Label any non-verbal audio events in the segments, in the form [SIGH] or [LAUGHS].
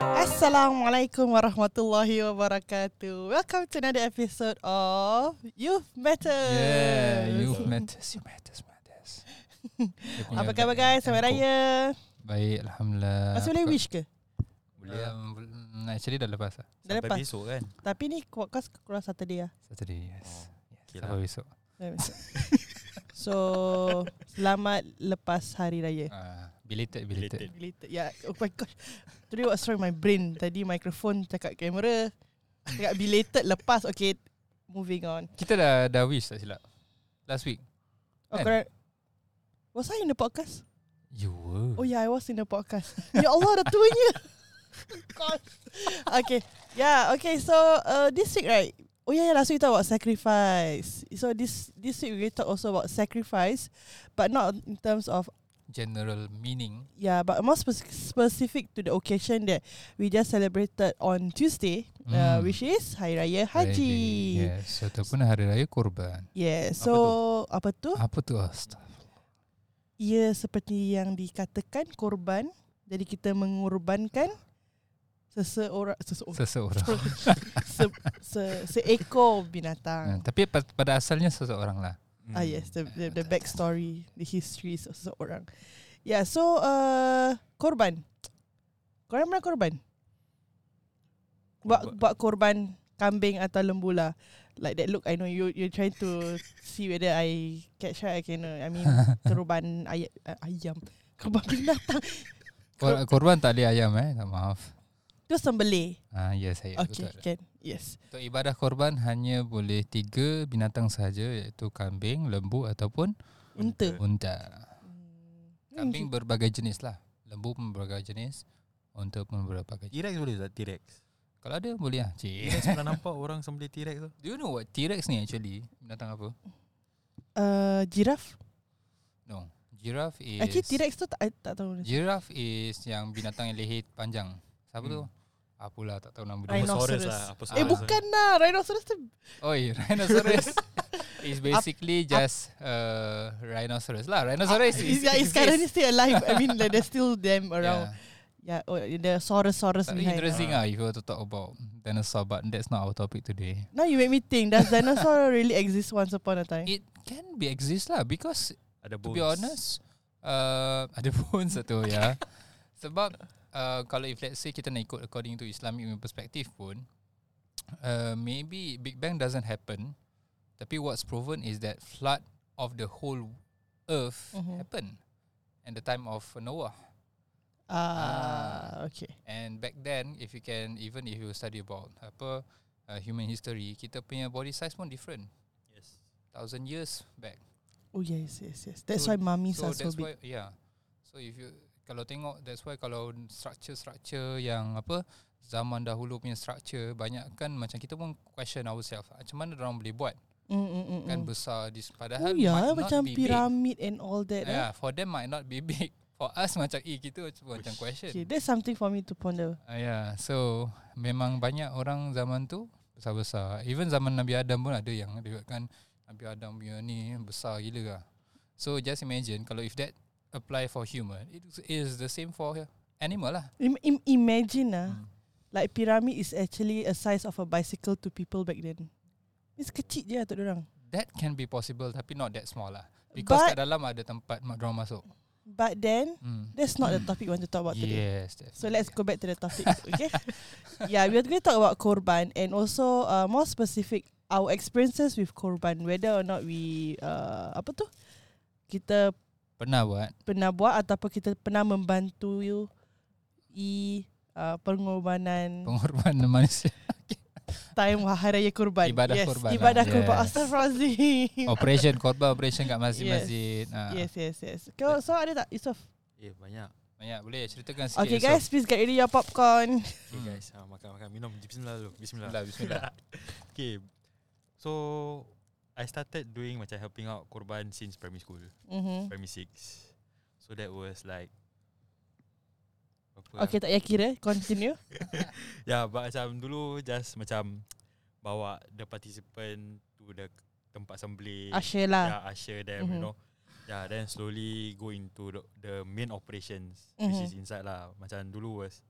Assalamualaikum warahmatullahi wabarakatuh. Welcome to another episode of Youth Matters. Yeah, youth matters, you matters, matters. [LAUGHS] Apa khabar guys? Selamat. Raya. Baik, Alhamdulillah. Masih boleh wish ke? Boleh lah. Um, actually dah lepas lah. Dah Sampai lepas. besok kan Tapi ni podcast keluar Saturday lah. Saturday, yes. Oh, yes okay sampai lah. besok. [LAUGHS] So, selamat lepas hari raya. Uh, belated, belated. Belated. Yeah, oh my gosh. Today what's wrong my brain? Tadi mikrofon cakap kamera. Cakap belated lepas. Okay, moving on. Kita dah dah wish tak silap. Last week. Oh, Kan? correct. Was I in the podcast? You were. Oh yeah, I was in the podcast. ya Allah, dah tuanya. [LAUGHS] God. Okay. Yeah, okay. So, uh, this week, right? Oh yeah, yeah, last week we talked about sacrifice. So this this week we talk also about sacrifice, but not in terms of General meaning. yeah, but more spec- specific to the occasion that we just celebrated on Tuesday, uh, Mm. which is Hari Raya Haji. Yes, ataupun hari raya korban. Yeah. Apa So apa tu? Apa tu. Ia seperti yang dikatakan korban. Jadi kita mengorbankan seseorang seseorang Seseorang. [LAUGHS] se, se, seekor binatang. tapi pa- pada asalnya seseorang lah. Hmm. Ah yes, the the, the backstory, the history of seseorang. Yeah, so uh, korban. Korang pernah korban? Buat Korban. buat korban kambing atau lembu lah. Like that look, I know you you trying to see whether I catch right. I can. Uh, I mean, [LAUGHS] korban ayam, uh, ayam. Korban binatang. Kor- korban tak boleh ayam eh, tak maaf. Tu sembelih. Ah, yes, saya Okay, betul. can. Yes. Untuk ibadah korban hanya boleh tiga binatang sahaja iaitu kambing, lembu ataupun Unta. unta. Hmm. Kambing berbagai jenis lah. Lembu pun berbagai jenis. Unta pun berbagai jenis. T-Rex boleh tak T-Rex Kalau ada boleh lah. Cik. T-Rex pernah [LAUGHS] nampak orang sembelih T-Rex tu Do you know what T-Rex ni actually? Binatang apa? Uh, giraffe. No. Giraffe is... Actually T-Rex tu tak, tak tahu. Giraffe is yang binatang yang leher panjang. Siapa tu? Apalah tak tahu nama dia. Rhinoceros. lah apa Eh bukan lah Rhinoceros tu Oi, rhinoceros [LAUGHS] is basically just uh, rhinoceros lah. Rhinoceros is, yeah, it's exist. currently still alive. I mean, like, there's still them Yeah. around. Yeah, oh, the Saurus Saurus behind. interesting ah if you were to talk about dinosaur, but that's not our topic today. Now you make me think. Does dinosaur [LAUGHS] really exist once upon a time? It can be exist lah because Ada to be honest, uh, [LAUGHS] ada bones satu ya. Sebab uh, kalau if let's say kita nak ikut according to Islamic perspective pun, uh, maybe Big Bang doesn't happen. Tapi what's proven is that flood of the whole earth Mhm. happen in the time of Noah. Ah, okay. And back then, if you can, even if you study about apa uh, human history, kita punya body size pun different. Yes Thousand years back. Oh yes, yes, yes. That's So- why mummies So are so that's big. why, yeah. So if you kalau tengok, that's why kalau structure-structure yang apa zaman dahulu punya structure banyak kan macam kita pun question ourselves. Macam mana orang boleh buat Mm, mm, mm, kan besar Oh padahal might not macam be piramid and all that. big. eh? Yeah, for them might not be big. [LAUGHS] For us macam eh kita macam, macam question. Okay, that's something for me to ponder. Uh, yeah, so memang banyak orang zaman tu besar-besar. Even zaman Nabi Adam pun ada yang dia kan Nabi Adam punya ni besar gila lah. So just imagine kalau if that apply for human, it is the same for animal lah. Im- im- imagine ah, Hmm. like pyramid is actually a size of a bicycle to people back then. It's kecil je untuk orang. That can be possible tapi not that small lah. Because But- kat dalam ada tempat orang masuk. But then Hmm. that's not the topic we want to talk about today. Yes. So let's go back to the topic, okay? [LAUGHS] yeah, we're going to talk about korban and also uh, more specific our experiences with korban, whether or not we uh, apa tu kita Pernah buat. pernah buat ataupun kita pernah membantu i uh, pengorbanan Pengorbanan [LAUGHS] manusia. time hari raya korban. Ibadah yes, korban Ibadah lah. korban. Yes. Astagfirullahalazim. Operation [LAUGHS] korban operation kat masjid-masjid. Ah. Yes, yes, yes. Kau so ada tak Yusof? Eh banyak Banyak boleh ceritakan sikit. Okay Yusof. guys, please get ready your popcorn. Okay guys ah, Makan makan minum Bismillah dulu Bismillah Bismillah, bismillah. [LAUGHS] Okay So I started doing macam helping out korban since primary school Mm-hmm. Primary 6 So that was like apa Okay, tak payah kira. Continue. [LAUGHS] Ya, yeah, but macam dulu just macam bawa the participant to the tempat sembelih. Usher lah. Yeah, usher them, Mhm. you know. Yeah, then slowly go into the, the main operations, which Mhm. is inside lah. Macam dulu was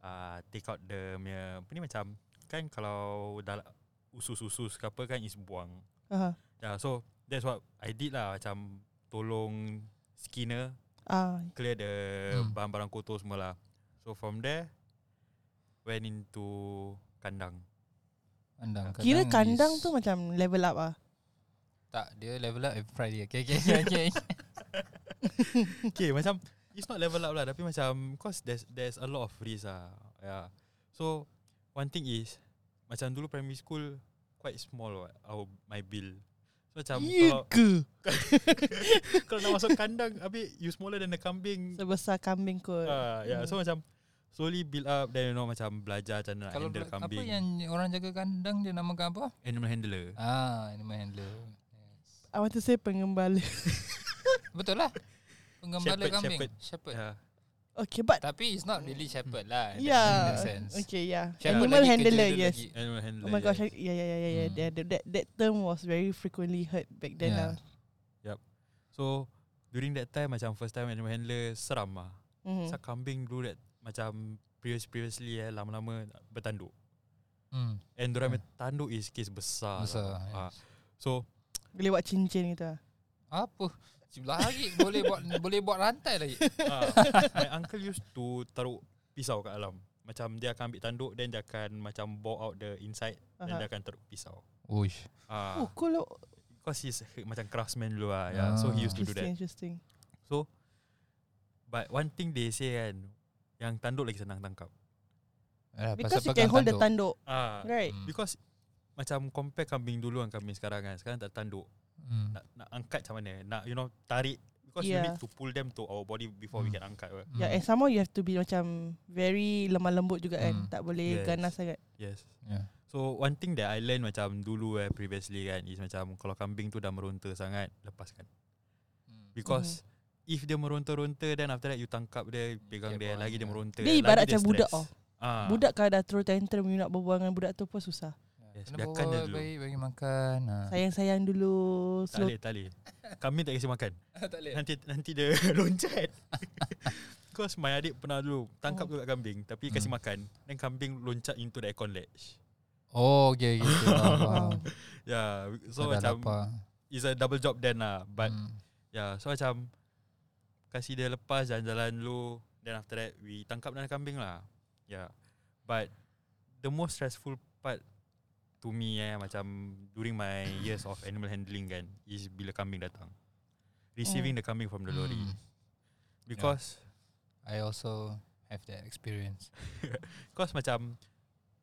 uh, take out the punya apa ni macam kan kalau dah usus-usus ke apa kan is buang. Uh-huh. Yeah, so that's what I did lah macam tolong skinner Ah, clear the Hmm. bahan-bahan kotor semua lah. So from there went into kandang. Kandang. kira kandang is- tu macam level up ah. tak dia level up every Friday. Okay okay okay. okay. [LAUGHS] [LAUGHS] okay, macam it's not level up lah tapi macam cause there's there's a lot of risk lah. Yeah. So one thing is macam dulu primary school quite small what, our my bill. So macam Ya kalau ke? [LAUGHS] kalau nak masuk kandang habis you smaller than the kambing. Sebesar kambing kot. Ah, yeah, Hmm. so macam slowly build up then you know macam belajar macam nak Kalau handle bela- kambing. apa yang orang jaga kandang dia namakan apa? animal handler. Ah, animal handler. Yes. I want to say pengembala. [LAUGHS] Betul lah. Penggembala Shepherd, kambing. shepherd. Shepherd. Yeah. Okay, but Tapi it's not really shepherd lah. in that- in yeah. that sense. Okay, yeah. Shepherd Animal lagi handler, yes. lagi- Animal handler. Oh my gosh, yes. I, yeah, yeah, yeah, yeah, yeah. Hmm. That, that that term was very frequently heard back then Yeah. lah. So during that time macam first time animal handler seram lah. Mhm. Pasal kambing dulu that macam previous previously eh lama-lama bertanduk. Hmm. And dorang Yeah. yeah. tanduk is kes besar. Besar. tau. Ah, yes. So Boleh buat cincin gitu lah. Apa? Lagi boleh buat [LAUGHS] boleh buat rantai lagi. uh, my uncle used to taruh pisau kat dalam. Macam dia akan ambil tanduk then dia akan macam bore out the inside then Aha. dia akan taruh pisau. Uish. Ah, Oh, cool. loh. because he's macam craftsman dulu lah. Yeah. So he used to do that. interesting. So but one thing they say kan yang tanduk lagi senang tangkap. Alah, Because you can hold the pegang tanduk, Ah, right? Hmm. Because macam compare kambing dulu dengan kambing sekarang kan. Sekarang tak tanduk. Hmm. Nak, nak angkat macam mana? Nak you know tarik because you Yeah. need to pull them to our body before we Hmm. can angkat. Right? Yeah, and some more you have to be macam very lemah lembut juga kan. Hmm. Tak boleh Yes. ganas sangat. Yes. Yeah. So one thing that I learn macam dulu eh previously kan is macam kalau kambing tu dah meronta sangat lepaskan. Hmm. Because if dia meronta-ronta then after that you tangkap dia pegang Dia dia lagi dia meronta. Dia lagi ibarat macam budak oh. Ah. Budak kalau dah throw tantrum you nak berbual dengan budak tu pun susah. Yes, Kena biarkan dia dulu. baik bagi makan. Ha. Sayang-sayang dulu. Tak boleh, tak boleh. Kambing tak kasi makan. [LAUGHS] tak boleh. Nanti nanti dia [LAUGHS] loncat. [LAUGHS] Because my adik pernah dulu tangkap Oh. tu kat kambing tapi kasi Hmm. makan. Then kambing loncat into the aircon ledge. Oh, okay, okay. Yeah, so Dah macam lapar. it's a double job then lah. But Hmm. yeah, so macam kasih dia lepas jalan-jalan dulu. Then after that we tangkap dan kambing lah. Yeah. But the most stressful part to me eh macam during my years of animal handling kan is bila kambing datang. Receiving the kambing from the lorry. Hmm. Because I also have that experience. [LAUGHS] Because macam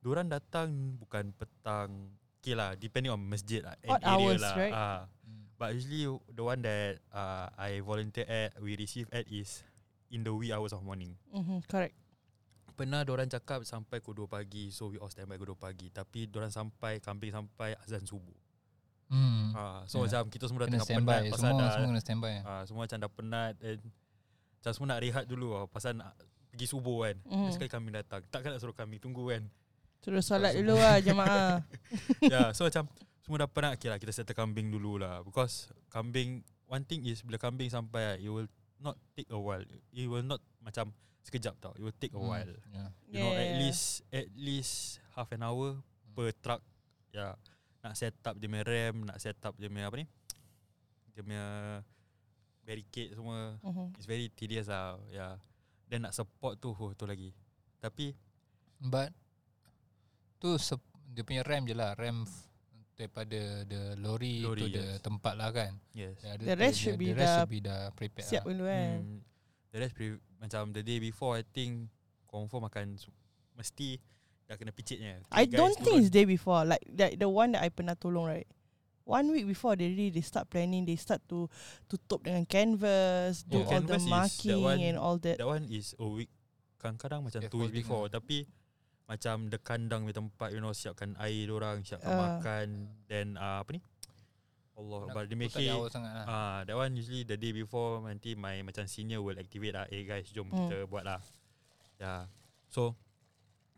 Diorang datang bukan petang Okay lah Depending on masjid lah Odd area hours, lah. right? Ah, Hmm. But usually The one that uh, I volunteer at We receive at is In the wee hours of morning Mhm, correct. Pernah diorang cakap Sampai pukul 2 pagi So we all standby pukul 2 pagi Tapi diorang sampai Kambing sampai azan subuh Hmm. Ah, So Yeah. macam kita semua dah Kena tengah penat Pasal Semua dah semua kena standby. ah, Semua macam dah penat and Macam semua nak rehat dulu lah Pasal nak pergi subuh kan Mhm. Sekali kambing datang Takkan nak suruh kambing tunggu kan Terus solat dulu lah jemaah. [LAUGHS] yeah, so macam semua dah penat okay lah kita settle kambing dulu lah because kambing one thing is bila kambing sampai it will not take a while it will not macam sekejap tau it will take a Hmm. while Yeah. you know at Yeah. least at least half an hour per truck yeah nak set up dia punya rem nak set up dia punya apa ni dia punya barricade semua Mhm. it's very tedious lah yeah then nak support tu oh, tu lagi tapi But tu sep- dia punya RAM je lah, RAM f- daripada the lorry, Lorry, to the yes. tempat lah kan. yes The, The rest should be the rest should be dah prepared Siap lah. dulu kan. Hmm, the rest pre- macam the day before I think confirm akan mesti dah kena picitnya. I don't think it's day before. Like that the one that I pernah tolong right. One week before they really they start planning. They start to tutup dengan canvas, do Oh, all the canvas is that marking one- and all that. that one is a week kadang-kadang macam Yeah, two weeks before lah. tapi macam the kandang punya tempat you know siapkan air orang siapkan Ah. makan then uh, apa ni Allah Akbar dia make it sangat lah. Ah, that one usually the day before nanti my macam senior will activate lah. Eh guys, jom Hmm. kita buat lah. Yeah. So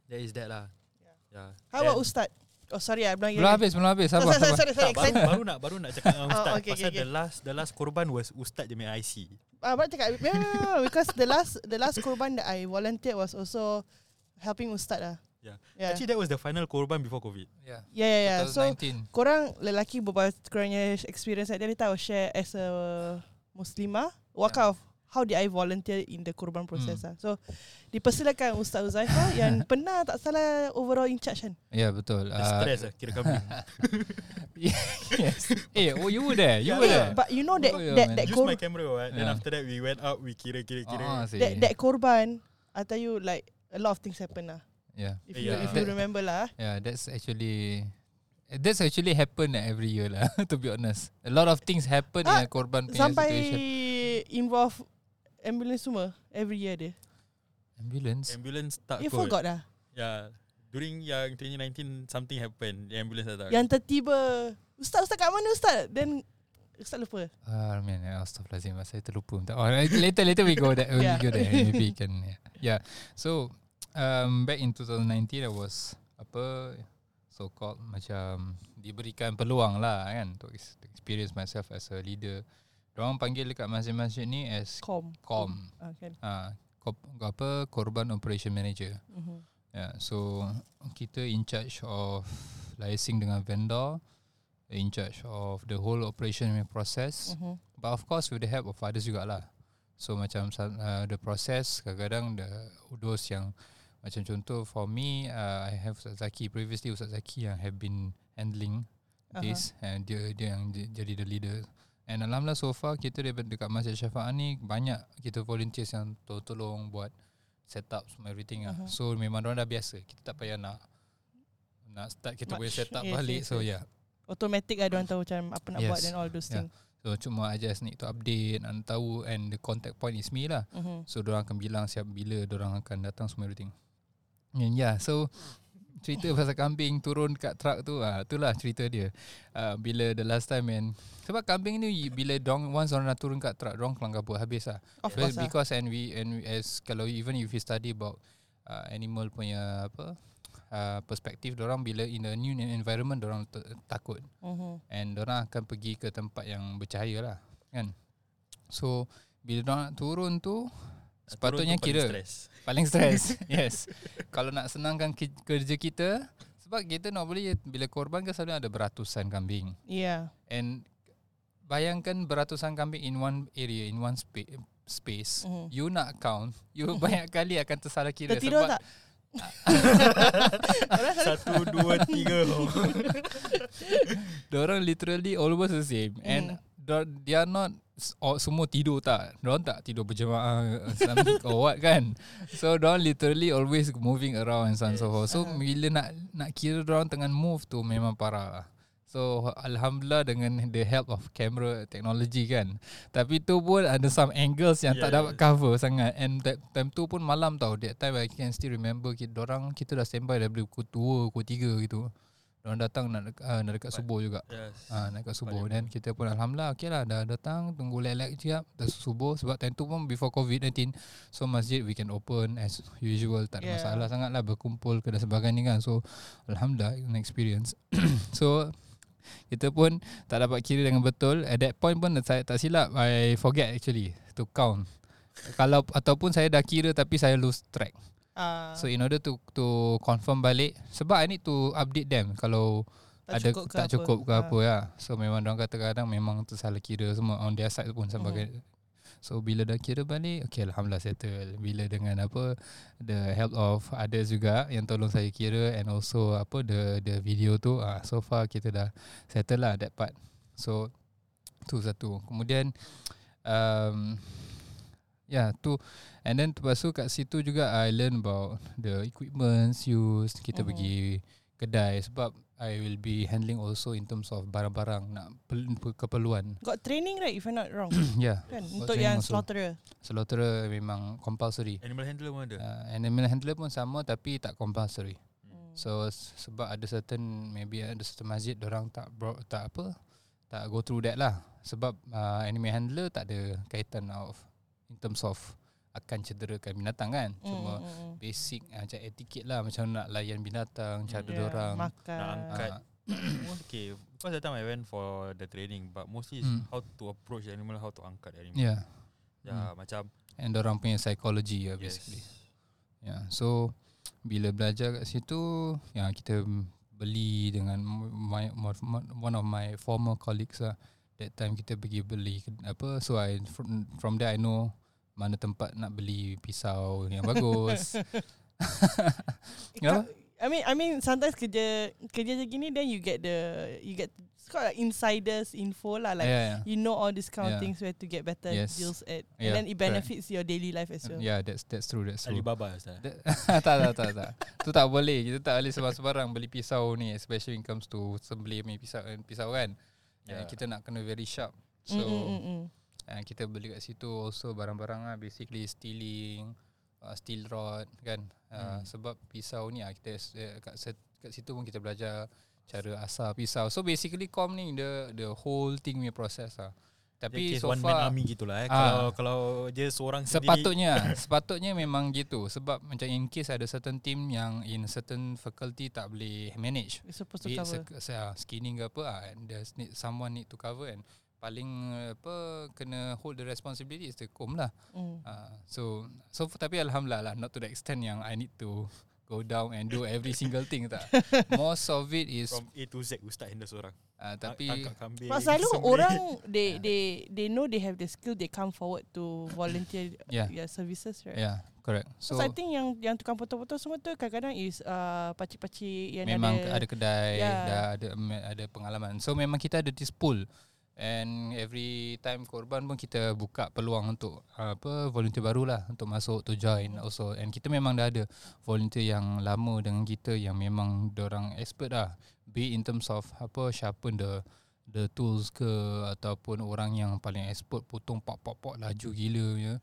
that is that lah. Yeah. Yeah. How about Ustaz? Oh sorry, I belum Belum habis, belum habis. Sabar, Sorry, sorry, sabar. sorry, sorry. tak, baru, excited. baru nak baru nak cakap dengan [LAUGHS] Oh, ustaz okay, pasal okay, the last the last korban was ustaz punya IC. Ah, baru cakap. No, no, no, no, because the last the last korban that I volunteered was also helping Ustaz lah. Yeah. Yeah. Actually that was the final korban before COVID. Yeah. yeah, yeah, yeah. So 2019. korang lelaki berbual korangnya experience like, Then I will share as a Muslimah Wakaf How did I volunteer in the korban process Hmm. lah So Dipersilakan Ustaz Uzaifah [LAUGHS] Yang pernah tak salah overall in charge kan Ya yeah, betul. The Uh, stress lah kira kambing. [LAUGHS] yes. Eh, oh you were there. You Yeah, were yeah. there. But you know that Oh, yeah, that, man. that, Use my camera what. Then Yeah. after that we went out we kira kira kira. Ah, that, that korban I tell you like A lot of things happen lah yeah. If you Yeah. if you That- remember lah Yeah, that's actually that's actually happen every year lah. [LAUGHS] to be honest, a lot of things happen Ah, in a korban punya Sampai situation. Involve Ambulance semua Every year dia Ambulance. Ambulance tak You kot. forgot dah Yeah. During yang 2019 something happened. The ambulance datang. Yang tertiba Ustaz Ustaz kat mana Ustaz Then Ustaz lupa Ah, man, astaghfirullahaladzim. Saya terlupa. Oh, later, later we go there. We [LAUGHS] Yeah. go there. Maybe can. Yeah. yeah. So, um, back in 2019, I was apa so called macam diberikan peluang lah kan untuk ex- experience myself as a leader. Orang panggil dekat masjid-masjid ni as Com com. Ah, kop, apa korban operation manager. Mhm. Yeah, so kita in charge of liaising dengan vendor, in charge of the whole operation process. Mhm. But of course with the help of others jugalah. So macam uh, the process kadang-kadang the those yang macam contoh for me uh, I have Ustaz Zaki previously Ustaz Zaki yang have been handling this and dia dia yang jadi the leader. And alhamdulillah so far kita daripada dekat Masjid Syafaat ni banyak kita volunteers yang to- tolong buat set up semua everything lah. Aha. So memang orang dah biasa. Kita tak payah nak nak start kita boleh set up Yes, balik. yes, so yes. yeah. Automatic lah Diorang tahu macam Apa nak Yes. buat Dan all those Yeah. things So cuma I just need to update and tahu and the contact point is me lah. Mhm. So orang akan bilang siap bila orang akan datang semua everything. And yeah, so cerita pasal kambing turun kat truck tu ah itulah cerita dia. Uh, bila the last time man sebab kambing ni bila dong once orang dah turun kat truck dong kelang kabut habis lah. Of course lah because and we and we, as kalau even if you study about uh, animal punya apa uh, perspektif orang bila in a new environment orang takut Mhm. and orang akan pergi ke tempat yang bercahaya lah kan so bila orang nak turun tu sepatutnya tu paling kira stress. [LAUGHS] paling stres [LAUGHS] yes kalau nak senangkan kerja kita sebab kita normally bila korban kan selalu ada beratusan kambing Yeah and bayangkan beratusan kambing in one area in one spa- space Mhm. you nak count you [LAUGHS] banyak kali akan tersalah kira Tertidur sebab tak? Satu, dua, tiga. Diorang literally almost the same And mm. they are not all, Semua tidur tak? Diorang tak tidur berjemaah Islamic or what kan? So diorang literally always moving around and so on and so forth. So bila nak nak kira diorang tengah move tu Memang parah lah. So Alhamdulillah dengan the help of camera technology kan. Tapi tu pun ada some angles yang yeah, tak dapat yeah. cover sangat. And that time tu pun malam tau That time I can still remember kita, Diorang kita dah standby dari pukul 2, pukul 3 gitu Diorang datang nak, dek- uh, nak dekat But- subuh juga. Yes. Ah, nak kat subuh. Dan kita pun Alhamdulillah Okay lah dah datang Tunggu lag-lag siap Dah subuh. Sebab time tu pun Before COVID-19 So masjid we can open As usual Tak ada Yeah. masalah sangat lah Berkumpul ke dan sebagainya kan. So Alhamdulillah An experience. [COUGHS] So Kita pun Tak dapat kira dengan betul. At that point pun Saya tak silap I forget actually To count. Kalau Ataupun saya dah kira Tapi saya lose track Ah, So in order to to confirm balik sebab I need to update them kalau tak ada cukup tak apa. cukup ke Ah. apa ya. So memang orang kata kadang memang tersalah kira semua on their side pun sebagai Mhm. So bila dah kira balik Okay Alhamdulillah settle Bila dengan apa The help of others juga Yang tolong saya kira And also apa The the video tu ah So far kita dah Settle lah that part So Tu satu Kemudian um, yeah, tu And then lepas tu kat situ juga I learn about The equipments used Kita Mhm. pergi kedai Sebab I will be handling also in terms of barang-barang nak pel- keperluan. [CLEARS THROAT] Got training right if I'm not wrong [COUGHS] Ya, yeah, kan untuk yang also. slaughterer. slaughterer memang compulsory. Animal handler pun ada. Uh, animal handler pun sama tapi tak compulsory. Hmm. So s- sebab ada certain maybe ada certain masjid orang tak bro, tak apa tak go through that lah. Sebab uh, animal handler tak ada kaitan of in terms of akan cederakan binatang kan. Cuma Mm, mm, mm. basic uh, macam etiket lah macam nak layan binatang, cara Yeah, orang. makan. Nak angkat. [COUGHS] Uh, okay, because that time I went for the training, but mostly is Hmm. how to approach the animal, how to angkat the animal. yeah. Yeah, macam And orang punya psychology ya yes. basically. Yeah. So bila belajar kat situ yang kita beli dengan my, my, one of my former colleagues lah that time kita pergi beli apa so I from, from there I know mana tempat nak beli pisau yang [LAUGHS] bagus [LAUGHS] Ka- I mean I mean sometimes kerja kerja macam gini then you get the you get it's called like insiders info lah like yeah, yeah. you know all these kind of Yeah. things where to get better Yes. deals at and Yeah, then it benefits your daily life as well. yeah that's that's true that's true Alibaba Ustaz. [LAUGHS] Tak tak tak tak. Tu tak boleh. Kita tak boleh sembarang beli pisau ni especially when it comes to sembelih punya pisau pisau kan. Yeah. Yeah. kita nak kena very sharp. So Mm, mm, mm, mm. uh, kita beli kat situ also barang-barang lah basically stealing uh, steel rod kan. Uh, Hmm. sebab pisau ni ah kita uh, kat set, kat situ pun kita belajar cara asar pisau. So basically com ni the the whole thing punya process lah. Tapi so one man far army gitulah eh. Ah. Kalau kalau dia seorang sendiri Sepatutnya [LAUGHS] Sepatutnya memang gitu Sebab macam in case ada certain team Yang in certain faculty Tak boleh manage You're supposed to cover. se- skinning ke apa ah, and There's need, someone need to cover And paling uh, apa Kena hold the responsibility Is the com lah Mm. uh, So so Tapi Alhamdulillah lah Not to the extent yang I need to Go down and do every [LAUGHS] single thing tak [LAUGHS] Most of it is from A to Z Ustaz handle seorang. uh, Tapi kambing. But selalu orang [LAUGHS] they they they know they have the skill they come forward to volunteer Yeah. yeah services right. Yeah correct So, So I think yang yang tukang potong-potong semua tu kadang-kadang is uh, pakcik-pakcik yang memang ada, ada, kedai Yeah. dah ada ada pengalaman so memang kita ada this pool and every time korban pun kita buka peluang untuk uh, apa volunteer baru lah untuk masuk to join also. And kita memang dah ada volunteer yang lama dengan kita yang memang orang expert lah. Be in terms of apa sharpen the the tools ke ataupun orang yang paling expert potong pok-pok-pok laju gila ya.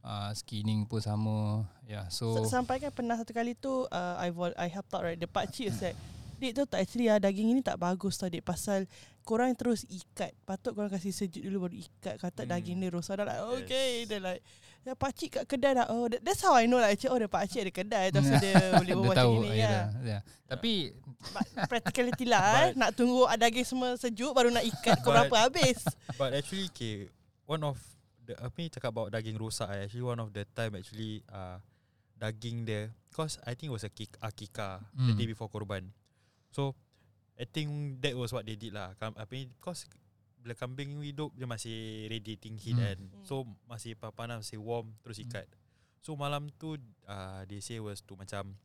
Uh, skinning pun sama. Ya yeah, so S- Sampai kan pernah satu kali tu uh, I vol- I help out right The pakcik was like Dik tu tak actually ah, daging ini tak bagus tau dik Pasal korang terus ikat Patut korang kasih sejuk dulu baru ikat Kata Hmm. daging ni rosak Dah like okay Yes. Dia like Ya pakcik kat kedai dah Oh that- that's how I know lah actually, Oh the pakcik ada kedai Terus dia [LAUGHS] boleh dia buat tahu macam ni ya, ya. tapi But Practicality lah eh. But- Nak tunggu daging semua sejuk Baru nak ikat Kau berapa habis [LAUGHS] But actually okay, one of the apa ni cakap about daging rosak eh, actually one of the time actually uh, daging dia cause I think it was a kik, akika mm. the Hmm. day before korban. So I think that was what they did lah. Kam, apa ni cause bila kambing hidup dia masih radiating heat Hmm. kan. So masih panas masih warm terus Hmm. ikat. So malam tu uh, they say was to macam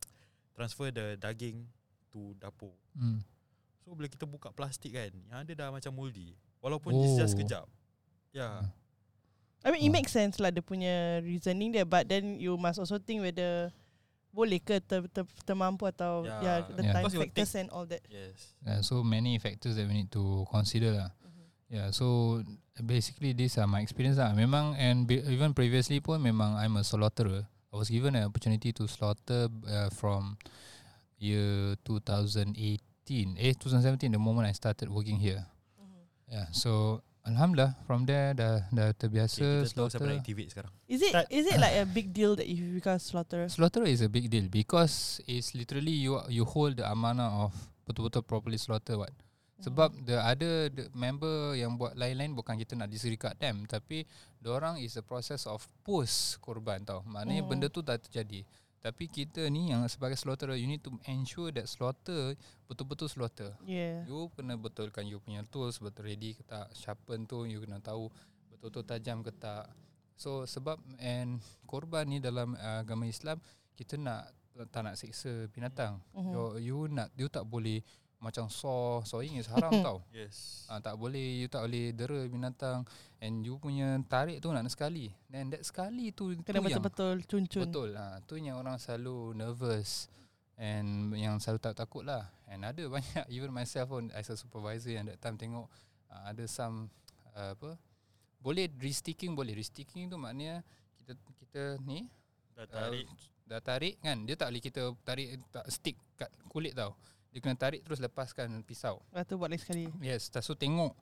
transfer the daging to dapur. hmm. So bila kita buka plastik kan Yang ada dah macam moldy Walaupun oh. it's just Oh. kejap Ya Hmm. I mean it Ah. makes sense lah Dia punya reasoning dia But then you must also think whether Boleh ke ter, ter, termampu atau Yeah. yeah, the Yeah. time Because factors and all that. Yes Yeah, so many factors that we need to consider lah. Yeah, so basically these are my experience lah. Memang and be, even previously pun memang I'm a slaughterer. I was given an opportunity to slaughter uh, from year 2018, eh 2017 the moment I started working here. Yeah, so alhamdulillah from there dah dah terbiasa okay, Kita tahu siapa slaughter. nak activate sekarang Is it Start. is it like a big deal that you become slaughterer? [LAUGHS] Slaughter is a big deal because it's literally you you hold the amanah of betul-betul properly slaughter what. Sebab the ada the member yang buat lain-lain bukan kita nak disregard them tapi orang is the process of post korban tau. Maknanya Hmm. benda tu dah terjadi. Tapi kita ni yang sebagai slaughterer you need to ensure that slaughter betul-betul slaughter. Yeah. You kena betulkan you punya tools betul ready ke tak sharpen tu you kena tahu betul-betul tajam ke tak. So sebab and korban ni dalam uh, agama Islam kita nak tak nak seksa binatang. Mhm. You, you nak you tak boleh macam saw sawing is haram tau. Yes. Ah tak boleh you tak boleh dera binatang. And you punya tarik tu nak sekali. Then that sekali tu Kena tu yang betul-betul cun-cun. Betul ha, Tu yang orang selalu nervous. And yang selalu tak takut lah. And ada [LAUGHS] banyak Even myself pun As a supervisor yang that time tengok uh, Ada some uh, Apa Boleh resticking boleh. Resticking tu maknanya Kita kita ni Dah uh, tarik. Dah tarik kan? Dia tak boleh kita tarik tak stick kat kulit tau Dia kena tarik terus lepaskan pisau Lepas tu buat lagi sekali. Yes, tak so tengok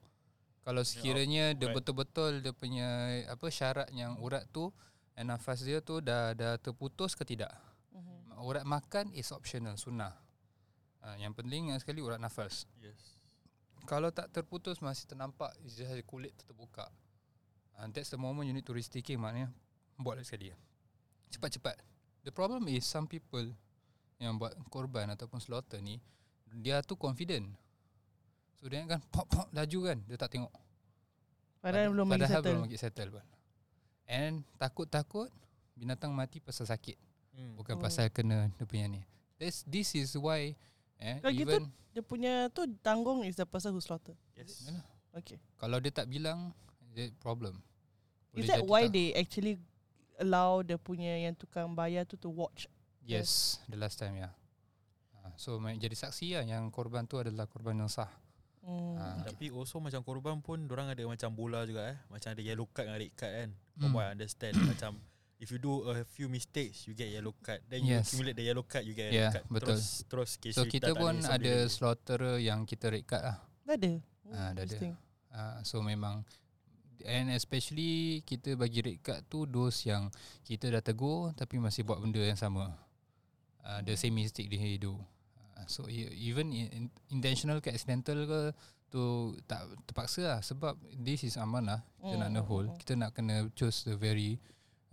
kalau sekiranya dia right. betul-betul dia punya apa syarat yang urat tu and nafas dia tu dah dah terputus ke tidak. Mhm. Urat makan is optional sunnah. Ha, yang penting yang sekali urat nafas. Yes Kalau tak terputus masih ternampak is just kulit terbuka. And that's the moment you need to resticking maknanya buat lagi sekali. Cepat-cepat. The problem is some people yang buat korban ataupun slaughter ni dia tu confident. So dia kan pop pop laju kan dia tak tengok. Padahal belum lagi padahal settle. belum lagi settle pun. And takut-takut binatang mati pasal sakit Hmm. bukan Oh. pasal kena dia punya ni. This this is why eh Kalau gitu, even Dia punya tu tanggung is the person who slaughter. Yes. Yalah. Okay. kalau dia tak bilang dia problem. Is Boleh that jadi why tak- they actually allow the punya yang tukang bayar tu to watch? Yes, the last time ya. Yeah. So main jadi saksi lah yang korban tu adalah korban yang sah. Hmm. Ah. Tapi also macam korban pun orang ada macam bola juga eh. Macam ada yellow card dengan red card kan. Hmm. understand [COUGHS] macam if you do a few mistakes you get yellow card. Then you Yes. accumulate the yellow card you get Yeah, red card. betul. Terus terus case So kita pun ada sambil- slaughterer yang kita red card lah. Dah ada. Oh, Ah, dah ada. Uh, so memang and especially kita bagi red card tu those yang kita dah tegur tapi masih buat benda yang sama. Uh, the same mistake they do. So e- even in, in, intentional ke accidental ke tu tak terpaksa lah sebab this is amanah kita nak Mm, kena mm, hold mm. kita nak kena choose the very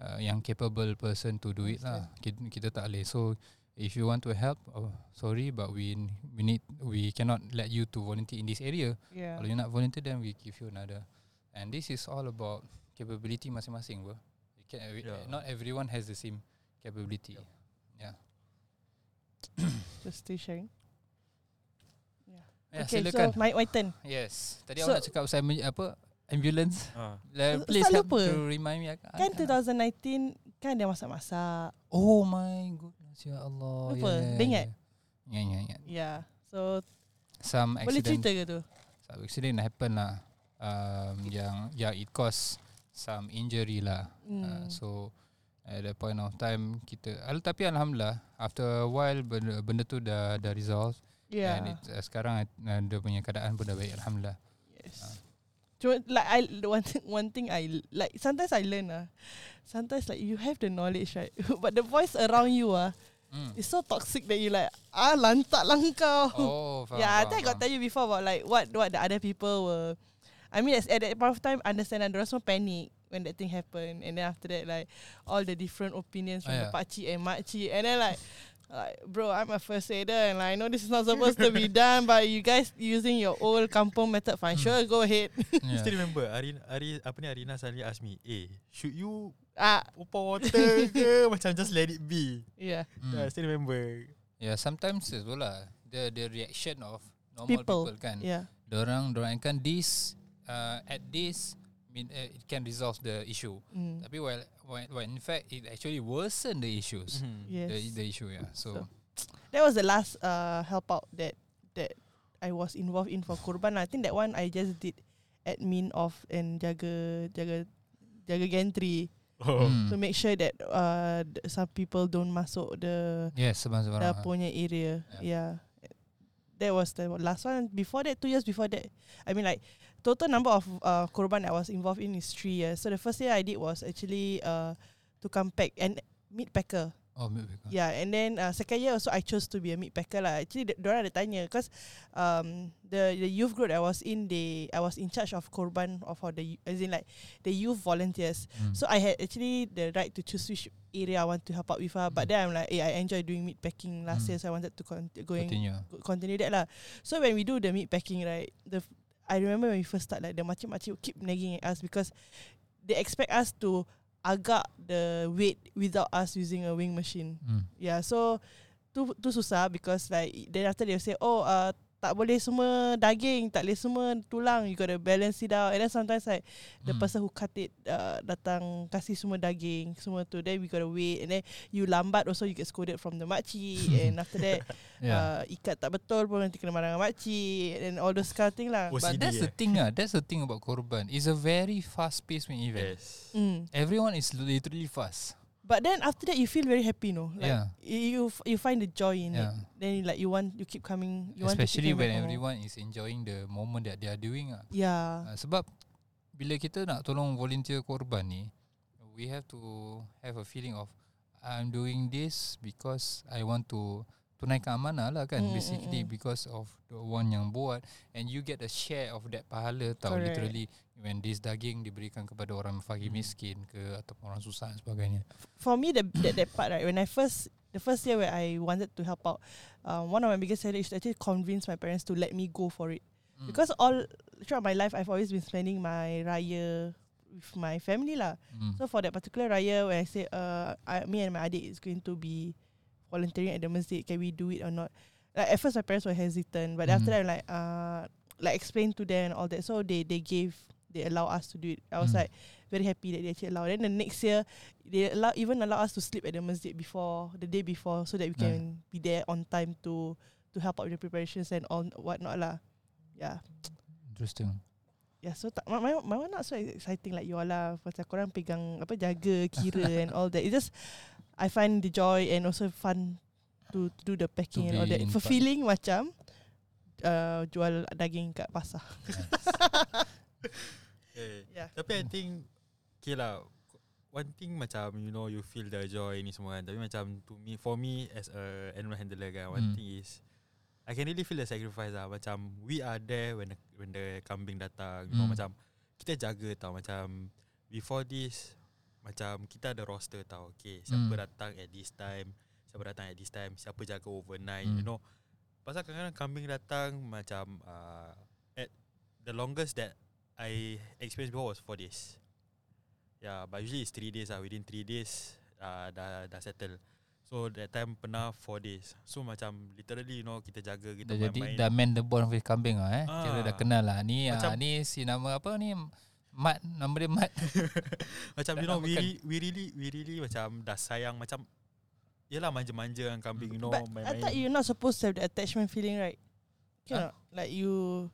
uh, yang capable person to do it lah kita, kita tak boleh so if you want to help oh, sorry but we we need we cannot let you to volunteer in this area Yeah. kalau you nak volunteer then we give you another. And this is all about capability masing-masing bro. You can, Yeah. Not everyone has the same capability. Yeah. [COUGHS] Just still sharing. Yeah, okay, silakan. so my, my turn. yes. Tadi so- awak nak cakap pasal apa ambulance. Like, Uh, please tak help lupa. to remind me. Kan cannot. 2019 kan dia masak-masak. Oh my goodness ya Allah. Lupa. Yeah, Dia ingat? Yeah, yeah, yeah. Yeah. So Some boleh accident. cerita ke tu? Some accident happen lah. Um, yang yang it cause some injury lah. Hmm. Uh, so at that point of time kita al tapi alhamdulillah after a while benda, benda tu dah dah resolve yeah. and it, uh, sekarang uh, dia punya keadaan pun dah baik alhamdulillah. Yes. Ah. Cuma like I one thing, one thing I like sometimes I learn ah. Sometimes like you have the knowledge right, [LAUGHS] but the voice around you ah Mm. is so toxic that you like ah lantak lah kau. Oh, [LAUGHS] faham, yeah, I faham, think I got faham. tell you before about like what what the other people were. I mean, at that point of time, understand and there was some panic when that thing happened, and then after that, like all the different opinions from Oh, the yeah. pakcik and makcik, and then like. Like, bro, I'm a first aider and like, I know this is not supposed to be [LAUGHS] done, but you guys using your old kampung method, fine. Hmm. Sure, go ahead. [LAUGHS] Yeah. Still remember Ari, Ari apa ni Arina suddenly ask me, "Eh, should you Ah, pour water ke [LAUGHS] macam just let it be?" yeah. Mm. Yeah, I still remember. Yeah, sometimes it's lah the the reaction of normal People. people, kan. Yeah. Dorang dorang kan this uh, at this mean uh, it can resolve the issue. Mm. Tapi well, when, when in fact it actually worsen the issues. Mhm. Yes. The the issue yeah. So, So- That was the last uh help out that that I was involved in for kurban. I think that one I just did admin of and jaga jaga jaga gantry Oh. mm. to make sure that uh some people don't masuk the yes, sebab the sebab. punya area. Yeah. Yeah. That was the last one. Before that, two years before that, I mean like total number of uh kurban I was involved in is three years. So the first year I did was actually uh to come pack and meat packer. Oh, maybe. Yeah, and then uh, second year also I chose to be a meat packer lah. Actually, orang ada tanya because um, the the youth group I was in, they I was in charge of korban of all the as in like the youth volunteers. Mm. So I had actually the right to choose which area I want to help out with her. But then I'm like, hey, I enjoy doing meat packing last Mm. year, so I wanted to con- going continue. continue that lah. So when we do the meat packing, right, the I remember when we first start, like the makcik-makcik would keep nagging at us because they expect us to agak the weight without us using a weighing machine. Mm. Yeah, so tu tu susah because like then after they say, oh, uh, tak boleh semua daging, tak boleh semua tulang. You gotta balance it out. And then sometimes like the Mm. person who cut it uh, datang kasih semua daging semua tu. Then we gotta wait. And then you lambat also you get scolded from the makcik. [LAUGHS] and after that uh, Yeah. ikat tak betul pun nanti kena marah dengan makcik. And all those kind of thing lah. Oh, But OCD, that's the eh? thing ah. That's the thing about korban. It's a very fast-paced event. Yes. Mm. Everyone is literally fast. But then after that you feel very happy, no? Like yeah. you you find the joy in Yeah. it. Then you like you want you keep coming. You Especially want to keep when back more. everyone is enjoying the moment that they are doing ah. Yeah. Uh, sebab bila kita nak tolong volunteer korban ni, we have to have a feeling of I'm doing this because I want to tunaikan amanah lah kan Mm, mm, basically mm. because of the one yang buat and you get a share of that pahala tau Correct. literally when this daging diberikan kepada orang fakir Mm. miskin ke ataupun orang susah dan sebagainya For me the that, that part right when I first the first year where I wanted to help out, um, one of my biggest challenges is to actually convince my parents to let me go for it. Mm. Because all throughout my life, I've always been spending my raya with my family lah. Mm. So for that particular raya, when I say, uh, I, me and my adik is going to be volunteering at the masjid, can we do it or not? Like at first, my parents were hesitant, but after Mhm. that, I'm like, uh, like explain to them and all that. So they they gave, they allow us to do it. I was Mm. like very happy that they actually allow. Then the next year, they allow even allow us to sleep at the masjid before the day before, so that we Yeah. can be there on time to to help out with the preparations and all whatnot lah. Yeah. Interesting. Yeah, so tak, my, my, my one not so exciting like you all lah. Pasal korang pegang apa jaga kira [LAUGHS] and all that. It just I find the joy and also fun to, to do the packing To and all that. in Fulfilling macam uh, jual daging kat pasar. [LAUGHS] Eh, Yeah. Tapi I think Okay lah One thing macam You know you feel the joy ni semua kan Tapi macam To me For me as a Animal handler kan One Hmm. thing is I can really feel the sacrifice lah Macam We are there When the, when the kambing datang You know Hmm. macam Kita jaga tau Macam Before this Macam Kita ada roster tau Okay Siapa Hmm. datang at this time Siapa datang at this time Siapa jaga overnight Hmm. You know Pasal kadang-kadang kambing datang Macam uh, At The longest that I experienced before was 4 days Yeah but usually it's 3 days lah Within 3 days uh, dah, dah settle So that time pernah 4 days So macam literally you know Kita jaga Kita Dah jadi main-main dah man the bond with kambing lah eh. Kira dah Ah. kenal lah. Ni ah, Macam- ni si nama apa ni? Mat nama dia Mat. [LAUGHS] Macam you know we, we really We really macam Dah sayang macam Yelah manja-manja dengan kambing You know But I thought main-main you're not supposed to have the attachment feeling, right? Huh? Cannot. Like you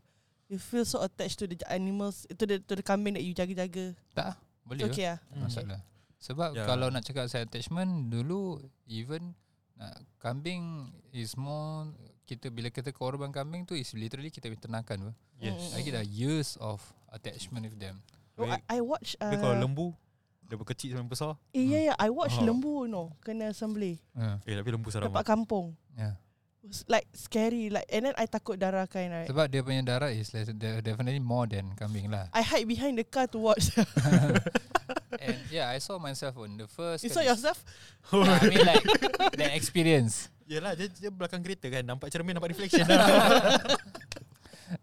you feel so attached to the animals, to the to the kambing that you jaga-jaga. Tak ah, boleh It's okay ah. Hmm. Masalah. Sebab Ya. kalau nak cakap pasal attachment dulu even nak kambing is more kita bila kita korban kambing tu is literally kita tenangkan apa. Yes Lagi dah years of attachment with them. Oh, I, I watch uh, kalau lembu Dia berkecil sampai besar Eh, yeah, yeah, I watch Oh. lembu, you know, kena sembelih Ya. Eh tapi lembu seram tempat kampung. Ya. Like scary, like and then I takut darah kind, right? Sebab dia punya darah is less- definitely more than kambing lah. I hide behind the car to watch. [LAUGHS] And yeah, I saw myself on the first. you saw yourself? [LAUGHS] Yeah, I mean like that experience. Yelah dia, dia belakang kereta kan Nampak cermin Nampak reflection [LAUGHS]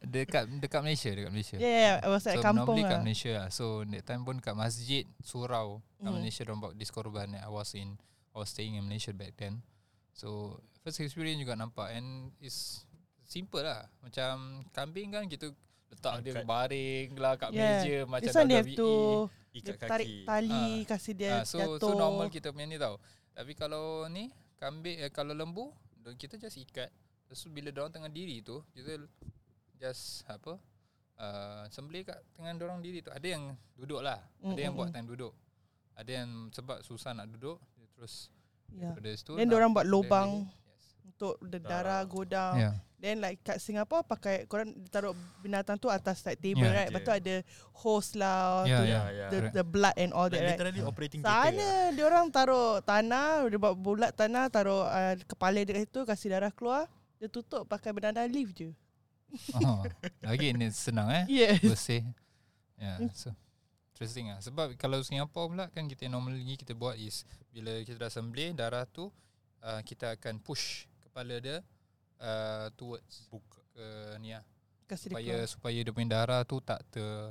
Dekat dekat Malaysia, dekat Malaysia. Yeah, yeah, I was at so kampung normally kat lah. Malaysia lah. So that time pun kat masjid Surau kat Mm. Malaysia buat diskorban I was in I was staying in Malaysia back then. So first experience juga nampak and it's simple lah. Macam kambing kan kita letak dia Angkat. baring lah kat Yeah. meja macam This one they have WWE. to Ikat dia tarik kaki tali, kasih dia Ah, so jatuh. so normal kita punya ni tau. Tapi kalau ni kambing eh, kalau lembu dia- kita just ikat. Lepas tu bila dia tengah diri tu kita just apa uh, sembelih kat tengah orang diri tu. Ada yang duduk lah. Ada yang Mm, buat time duduk. Ada yang sebab susah nak duduk dia terus Yeah. daripada situ. Then nak- orang buat dia lubang boleh- untuk the Darah. go down. Yeah. Then like kat Singapore pakai korang taruh binatang tu atas like table Yeah. right. Lepas tu Yeah. ada hose lah, Yeah, to yeah. yeah. the, Correct. the blood and all Like that right. literally operating theatre Sana dia orang taruh tanah, dia buat bulat tanah, taruh uh, kepala dia itu kasih darah keluar, dia tutup pakai banana leaf je. [LAUGHS] Oh, lagi ni senang eh. Yes. Bersih. Yeah, Hmm. so interesting lah. Sebab kalau Singapore pula kan kita normally kita buat is bila kita dah sembelih darah tu uh, kita akan push kepala dia uh, towards Buka. ke ni lah. Kasih dia Supaya keluar supaya dia punya darah tu tak ter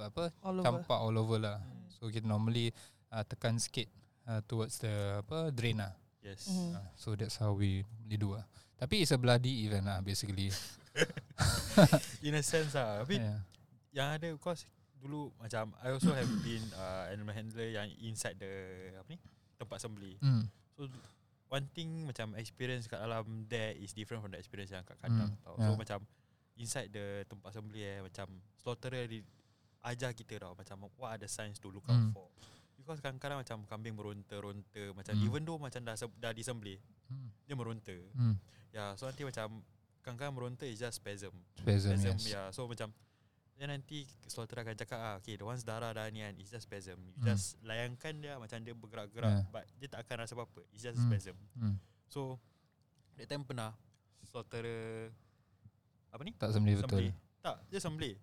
apa all over. campak all over lah. Hmm. So kita normally uh, tekan sikit uh, towards the apa drain lah. Yes Mhm. Uh, so that's how we we do lah. Tapi it's a bloody event lah basically. [LAUGHS] [LAUGHS] In a sense lah Tapi yeah. yang ada of course Dulu macam I also have been uh, Animal handler yang inside the Apa ni Tempat sembelih Mm. So One thing macam experience kat dalam there is different from the experience yang kat kandang Hmm, tau. So yeah. macam inside the tempat sembelih eh macam slaughterer di, ajar kita tau macam what are the signs to look out Hmm. for. Because kadang-kadang macam kambing meronta-ronta macam Hmm. even though macam dah dah disembelih Mm. dia meronta. Mm. Ya, so nanti macam kadang-kadang meronta is just spasm. Spasm, Spasm yes. ya. So macam then nanti slaughterer akan cakap ah okay the once darah dah ni kan it's just spasm. You Hmm. just layangkan dia macam dia bergerak-gerak Yeah. but dia tak akan rasa apa-apa. It's just Hmm. spasm. Mm. So That time pernah Slaughterer Apa ni Tak sembelih betul. Tak dia sembelih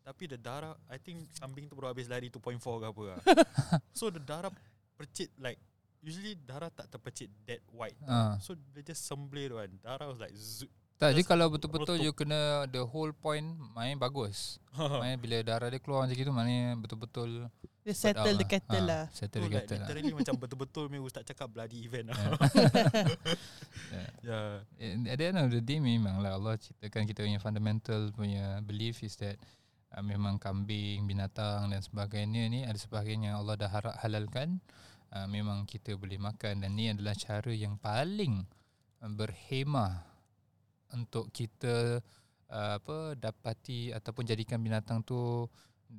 Tapi the darah I think kambing tu baru habis lari 2.4 ke apa lah [LAUGHS] So the darah Percit like usually darah tak terpecik that white. Ah. So dia just sembelih tu kan. Darah was like zoot. Tak, dia Just kalau betul-betul you kena the whole point main bagus. [LAUGHS] Main bila darah dia keluar macam gitu maknanya betul-betul Dia put settle out the kettle Ah, lah. Settle Tu the like kettle lah. literally macam betul-betul me ustaz cakap bloody event lah. [LAUGHS] Yeah. yeah. Eh, At the end of the day memang lah Allah ciptakan kita punya fundamental punya belief is that uh, memang kambing, binatang dan sebagainya ni ada sebahagian yang Allah dah harap halalkan uh, memang kita boleh makan dan ni adalah cara yang paling berhemah untuk kita uh, apa dapati ataupun jadikan binatang tu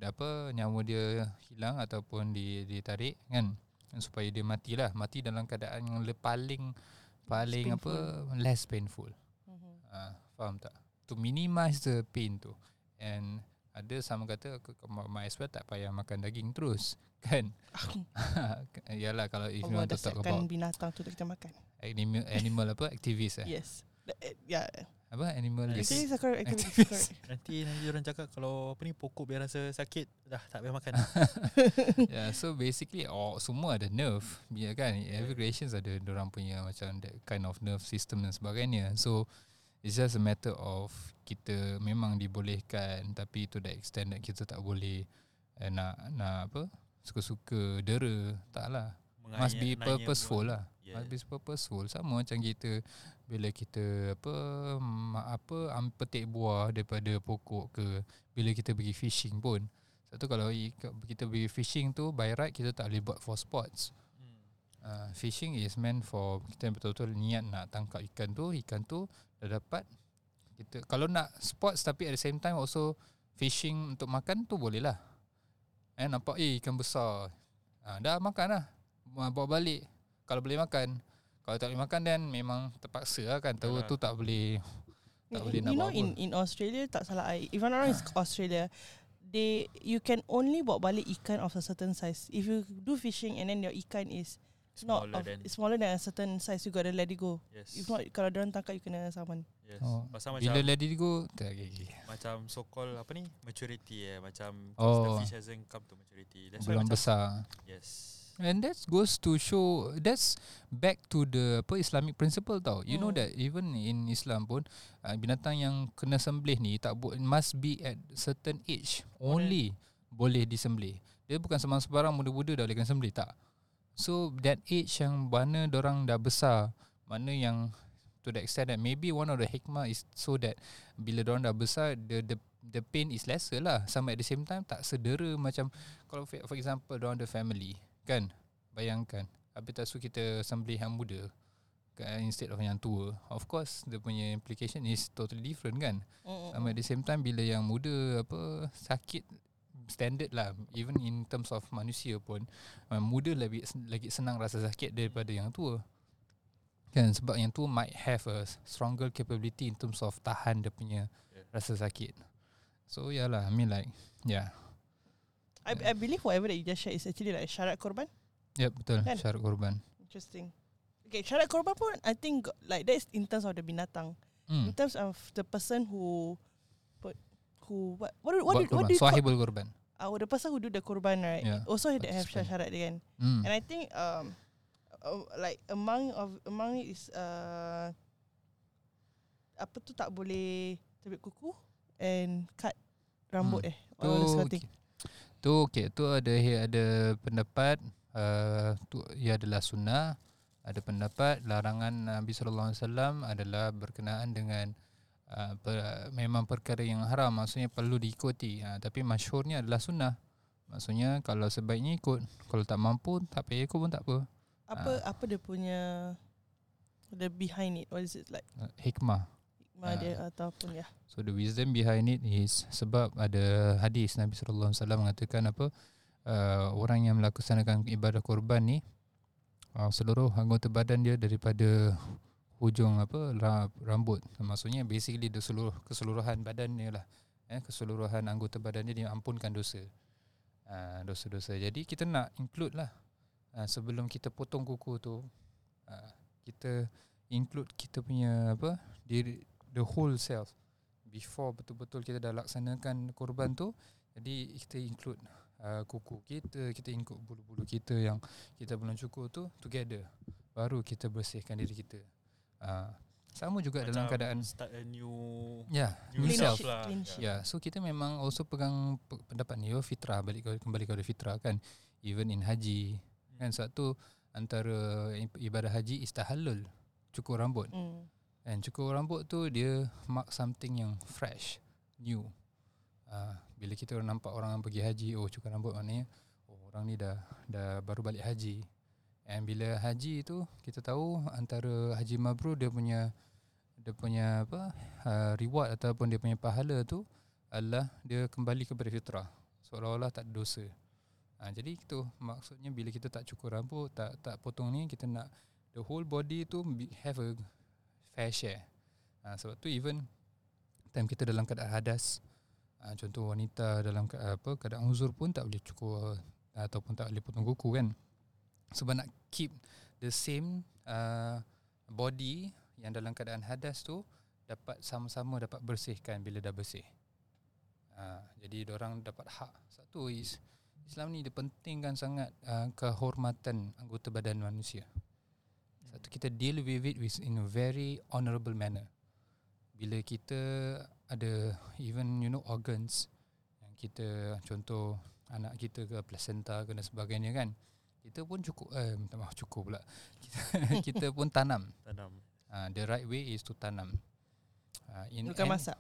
apa nyawa dia hilang ataupun di ditarik kan? Supaya dia matilah. Mati dalam keadaan yang le- paling paling apa less painful. Mhm. uh, faham tak? To minimize the pain tu. And ada sama kata might as well tak payah makan daging terus [LAUGHS] kan? [LAUGHS] Yalah kalau if you Allah want dah to talk about binatang tu kita makan. animal animal apa? Activist eh? Yes. Yeah. apa animalist Activities are correct. Activities Activist. correct. Nanti nanti orang cakap kalau apa ni pokok biar rasa sakit dah tak payah makan. [LAUGHS] yeah, so basically oh, semua ada nerve ya kan every creations ada orang punya macam that kind of nerve system dan sebagainya so it's just a matter of kita memang dibolehkan tapi to the extent that kita tak boleh eh, nak nak apa suka-suka dera tak lah must be purposeful lah Yeah. must be purposeful sama macam kita bila kita apa apa am, petik buah daripada pokok ke bila kita pergi fishing pun. Satu kalau kita pergi fishing tu by right kita tak boleh buat for sports. Hmm. uh, fishing is meant for kita betul-betul niat nak tangkap ikan tu ikan tu dah dapat. Kita kalau nak sports tapi at the same time also fishing untuk makan tu boleh lah. Eh nampak eh ikan besar. Ah, dah makan lah. Ah, bawa balik. Kalau boleh makan kalau tak boleh makan then memang terpaksa lah kan tahu Yalah. tu tak boleh tak boleh nak you know buat in in Australia tak salah I if I'm not wrong it's Australia they you can only bawa balik ikan of a certain size if you do fishing and then your ikan is not Smaller of, than smaller than a certain size you gotta let it go yes. if not kalau orang tangkap you kena saman yes. oh, Pasal bila macam let it go tak okay, okay. macam so called apa ni maturity eh macam Oh. the fish hasn't come to maturity. That's why belum macam besar yes. And that goes to show that's back to the apa Islamic principle tau. You know Hmm. that even in Islam pun uh, binatang yang kena sembelih ni tak bu- must be at certain age only boleh disembelih. Dia bukan sembarang sebarang muda-muda dah boleh kena sembelih tak. So that age yang mana orang dah besar, mana yang to the extent that maybe one of the hikmah is so that bila orang dah besar the the the pain is lesser lah sama at the same time tak sedera macam kalau for example orang ada family kan? Bayangkan. Habis tak suruh kita sembelih yang muda kan, instead of yang tua. Of course dia punya implication is totally different kan? Sama at the same time bila yang muda apa sakit standard lah. Even in terms of manusia pun uh, muda lagi lagi senang rasa sakit daripada yang tua. Kan? Sebab yang tua might have a stronger capability in terms of tahan dia punya Yeah. rasa sakit. So yeah lah I mean like yeah I, I believe whatever that you just shared is actually like syarat korban yep betul Kan? syarat korban interesting okay syarat korban pun I think like that is in terms of the binatang hmm. in terms of the person who put who what what do- what, do, what korban do you sahibul korban uh, the person who do the korban right Yeah, also they have participant. syarat dia kan hmm. and I think um uh, like among of among it is uh apa tu tak boleh terbit kuku and cut rambut Hmm. eh all this Tu kind of thing. Tu okey tu ada ada pendapat uh, tu ia adalah sunnah ada pendapat larangan Nabi sallallahu alaihi wasallam adalah berkenaan dengan uh, per, memang perkara yang haram maksudnya perlu diikuti. Uh, tapi masyhurnya adalah sunnah. Maksudnya kalau sebaiknya ikut kalau tak mampu tak payah ikut pun tak apa. Apa Ah. apa dia punya the behind it what is it like? Uh, hikmah hikmah Ah. dia ataupun ya. So the wisdom behind it is sebab ada hadis Nabi sallallahu alaihi wasallam mengatakan apa uh, orang yang melaksanakan ibadah korban ni uh, seluruh anggota badan dia daripada hujung apa ra- rambut. Maksudnya basically the seluruh keseluruhan badan dia lah eh keseluruhan anggota badan dia diampunkan dosa. Uh, dosa-dosa. Jadi kita nak include lah uh, sebelum kita potong kuku tu uh, kita include kita punya apa diri the whole self before betul-betul kita dah laksanakan korban tu jadi kita include uh, kuku kita, kita ikut bulu-bulu kita yang kita belum cukur tu together. Baru kita bersihkan diri kita. Uh, sama juga Macam dalam keadaan start a new ya, new self. sheet, lah. Ya. sheet. Ya, so kita memang also pegang pe- pendapat ni, oh fitrah balik ke- kembali kepada fitrah kan. Even in haji kan satu antara ibadah haji istahallul cukur rambut. Mm. And cukur rambut tu dia mark something yang fresh, new. Uh, bila kita nampak orang pergi haji, oh cukur rambut maknanya oh orang ni dah dah baru balik haji. And bila haji tu kita tahu antara haji mabrur dia punya dia punya apa uh, reward ataupun dia punya pahala tu adalah dia kembali kepada fitrah. Seolah-olah tak ada dosa. Ha, jadi itu maksudnya bila kita tak cukur rambut, tak tak potong ni kita nak the whole body tu have a fair share. Ha, sebab tu even time kita dalam keadaan hadas, ha, contoh wanita dalam ke, apa keadaan uzur pun tak boleh cukur ataupun tak boleh potong kuku kan. Sebab nak keep the same uh, body yang dalam keadaan hadas tu dapat sama-sama dapat bersihkan bila dah bersih. Ha, jadi orang dapat hak. Satu is Islam ni dia pentingkan sangat uh, kehormatan anggota badan manusia. Satu kita deal with it with in a very honourable manner. Bila kita ada even you know organs yang kita contoh anak kita ke placenta ke dan sebagainya kan. Kita pun cukup eh minta maaf cukup pula. [LAUGHS] Kita, kita pun tanam. Tanam. Uh, the right way is to tanam. Uh, in Bukan and- masak.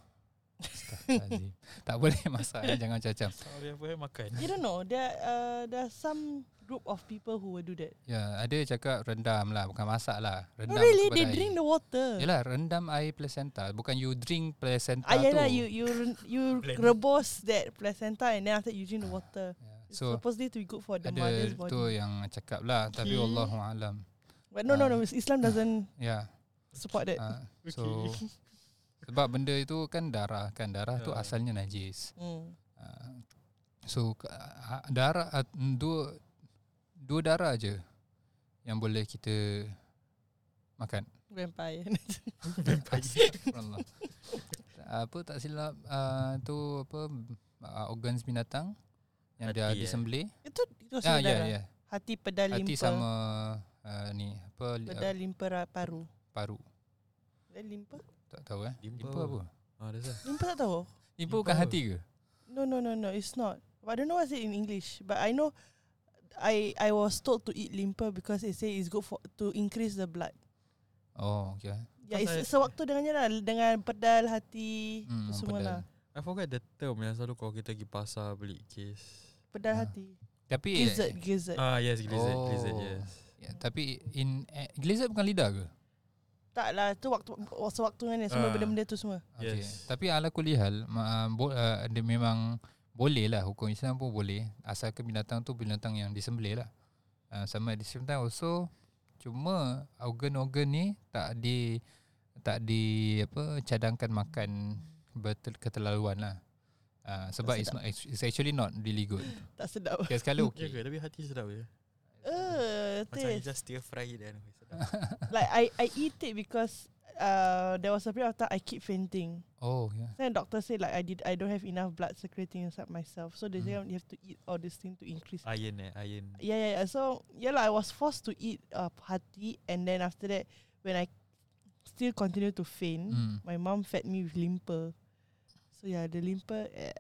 [LAUGHS] Tak boleh masak eh, jangan macam-macam. Sorry apa eh makan. You don't know. There uh, there are some group of people who will do that. Ya, ada cakap rendam lah, bukan masak lah. No, Rendam really, they air. drink the water. Yelah, rendam air placenta. Bukan you drink placenta Ah, tu. yeah, lah, you you [LAUGHS] you rebus that placenta and then after you drink the water. Ya, It's So, supposedly to be good for the ada mother's body. tu yang cakap lah. Tapi Okay. Allah alam. But no, no, Ah. no. Islam doesn't Ya. support that. ah, so, [LAUGHS] sebab benda itu kan darah. Kan darah tu Ya. asalnya najis. Mm. Ah, so, ka- ah, darah, ah, dua, dua darah je yang boleh kita makan. Vampire. Astagfirullah. [LAUGHS] apa tak silap uh, tu apa uh, organs binatang yang dia Hati, eh? disembelih. itu itu saudara. ya ya. Hati pedal Hati limpa. sama uh, ni apa pedal uh, limpa paru. paru. Pedal limpa? Tak tahu eh. Limpa Limpa apa? Ah, that's all. Limpa tak tahu. Limpa bukan apa? hati ke? No, no, no, no. It's not. But I don't know what's it in English. But I know I I was told to eat limpa because it say it's good for to increase the blood. Oh okay. Ya, Pasal- it's sewaktu dengannya lah dengan pedal hati Hmm, tu semua pedal. lah. I forgot the term yang selalu kalau kita pergi pasar beli case. Pedal Ah. hati. Tapi Gizzard, gizzard. Ah yes, glizard, Oh. glizard yes. ya, tapi in eh, glazed bukan lidah ke? Tak lah, tu waktu sewaktu dengannya semua Ah. benda-benda tu semua. Okay. Yes. Tapi ala kulihal ma, bo, uh, dia memang boleh lah hukum Islam pun boleh asalkan binatang tu binatang yang disembelih lah. Uh, sama at the same time also cuma organ-organ ni tak di tak di apa cadangkan makan betul keterlaluan lah. Uh, sebab it's, not, it's actually not really good. [LAUGHS] Tak sedap. Okay, sekali okay. ke? Tapi hati sedap je. Uh, Macam you taste. just stir fry it sedap. [LAUGHS] Like I I eat it because uh there was a period of time I keep fainting. Oh yeah. Then doctor said like I did I don't have enough blood circulating inside myself. So they say Mm. you have to eat all this thing to increase. Iron eh, iron. Yeah, yeah, yeah. So yeah, lah, I was forced to eat uh, hati, and then after that, when I still continue to faint, Mm. my mom fed me with limper. So yeah, the limper, eh,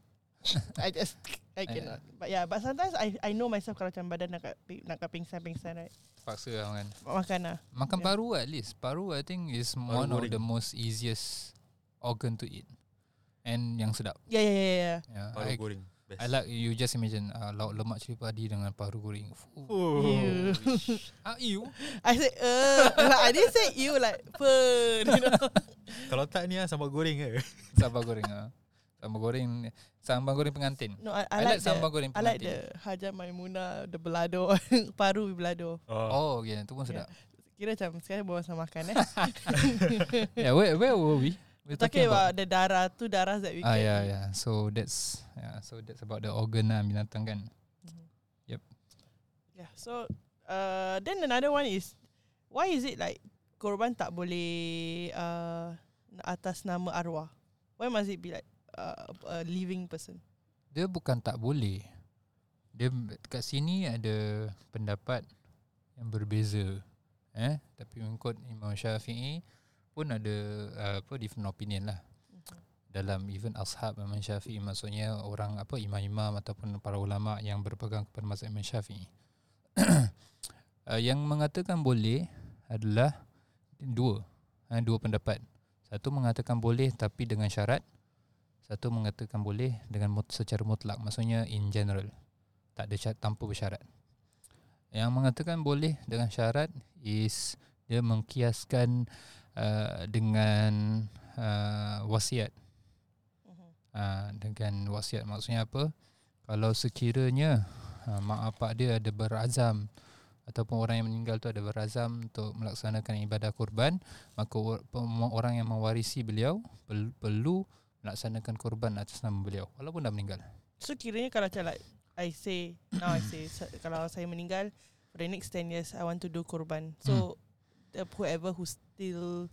[LAUGHS] I just I cannot. But yeah, but sometimes I I know myself kalau macam badan nak kat, nak kat pingsan pingsan right. Paksa lah kan. Makan lah. Makan Yeah. paru at least. Paru I think is Paru one of goreng. the most easiest organ to eat. And yang sedap. Yeah, yeah, yeah, yeah. Yeah, Paru I, goreng. Best. I like you just imagine uh, lauk lemak cili padi dengan paru goreng. Oh. Ew. [LAUGHS] Ah, you? I said, uh, [LAUGHS] I didn't say you like, fun, you know. Kalau tak ni lah sambal goreng ke? Sambal goreng ah. Sambal goreng sambal goreng pengantin. No, I, I, I, like, like, sambal goreng I like pengantin. the Hajar Maimuna, the belado, [LAUGHS] paru with belado. Oh, yeah, tu pun sedap. Kira macam sekarang bawa sama makan eh. [LAUGHS] yeah, where where were we? We're Talking about the darah, two darah that we Ah can yeah yeah. So that's yeah. So that's about the organ lah binatang kan. Yeah. So uh, then another one is why is it like korban tak boleh uh, atas nama arwah? Why must it be like uh, a living person? Dia bukan tak boleh. dia kat sini ada pendapat yang berbeza. Eh, tapi mengikut Imam Syafi'i pun ada uh, apa different opinion lah. Dalam even ashab Imam Syafi'i maksudnya orang apa imam-imam ataupun para ulama yang berpegang kepada mazhab Imam Syafi'i. [COUGHS] uh, yang mengatakan boleh adalah dua. Ha, dua pendapat. Satu mengatakan boleh tapi dengan syarat. Satu mengatakan boleh dengan mut, secara mutlak. Maksudnya in general. Tak ada syarat, tanpa bersyarat. Yang mengatakan boleh dengan syarat is dia mengkiaskan uh, dengan uh, wasiat. Mhm. Uh, dengan wasiat maksudnya apa? Kalau sekiranya uh, mak bapak dia ada berazam ataupun orang yang meninggal tu ada berazam untuk melaksanakan ibadah kurban, maka orang yang mewarisi beliau perlu melaksanakan kurban atas nama beliau walaupun dah meninggal. So kiranya kalau macam like I say now I say sa- kalau saya meninggal for the next 10 years I want to do kurban. So the, whoever who still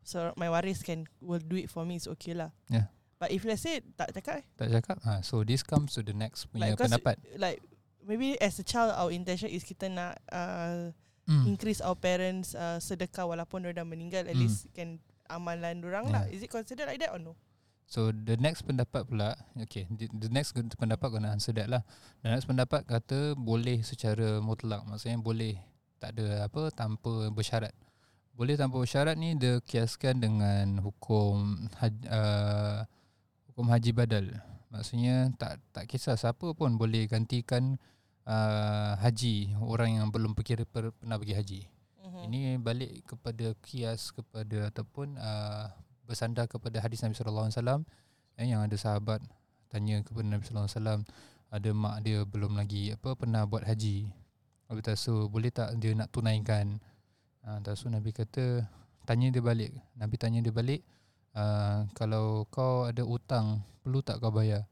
so my waris can will do it for me is okay lah. Yeah. But if let's say tak cakap eh, Tak cakap? Ha, so this comes to the next punya Like, pendapat. like maybe as a child our intention is kita nak uh, Hmm. increase our parents uh, sedekah walaupun dia dah meninggal at Hmm. least can amalan orang lah. Yeah. Is it considered like that or no? So the next pendapat pula Okay the, next pendapat Kena answer that lah. The next pendapat kata Boleh secara mutlak. Maksudnya boleh Tak ada apa Tanpa bersyarat. Boleh tanpa bersyarat ni Dia kiaskan dengan Hukum haji, uh, Hukum haji badal. Maksudnya Tak tak kisah siapa pun Boleh gantikan uh, Haji Orang yang belum perkira per, Pernah pergi haji. Mm-hmm. ini balik kepada kias kepada ataupun uh, bersandar kepada hadis Nabi sallallahu alaihi wasallam eh, yang ada sahabat tanya kepada Nabi sallallahu alaihi wasallam ada mak dia belum lagi apa pernah buat haji. Nabi tasu boleh tak dia nak tunaikan? Ah uh, tasu Nabi kata tanya dia balik. Nabi tanya dia balik uh, kalau kau ada utang perlu tak kau bayar?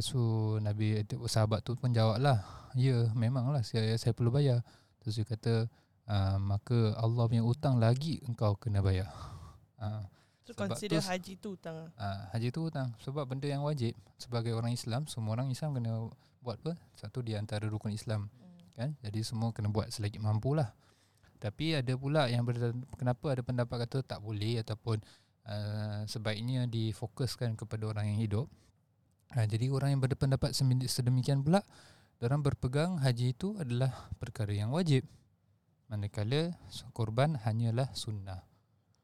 So Nabi sahabat tu pun jawablah, ya memanglah saya saya perlu bayar. Terus dia kata uh, maka Allah punya utang lagi engkau kena bayar. Uh, So Sebab consider tu- haji tu hutang. uh, haji tu hutang sebab benda yang wajib sebagai orang Islam semua orang Islam kena buat apa? Satu di antara rukun Islam Mm. kan. Jadi semua kena buat selagi mampu lah. Tapi ada pula yang ber, kenapa ada pendapat kata tak boleh ataupun uh, sebaiknya difokuskan kepada orang yang hidup. Uh, jadi orang yang berpendapat sedemikian pula orang berpegang haji itu adalah perkara yang wajib. Manakala korban hanyalah sunnah.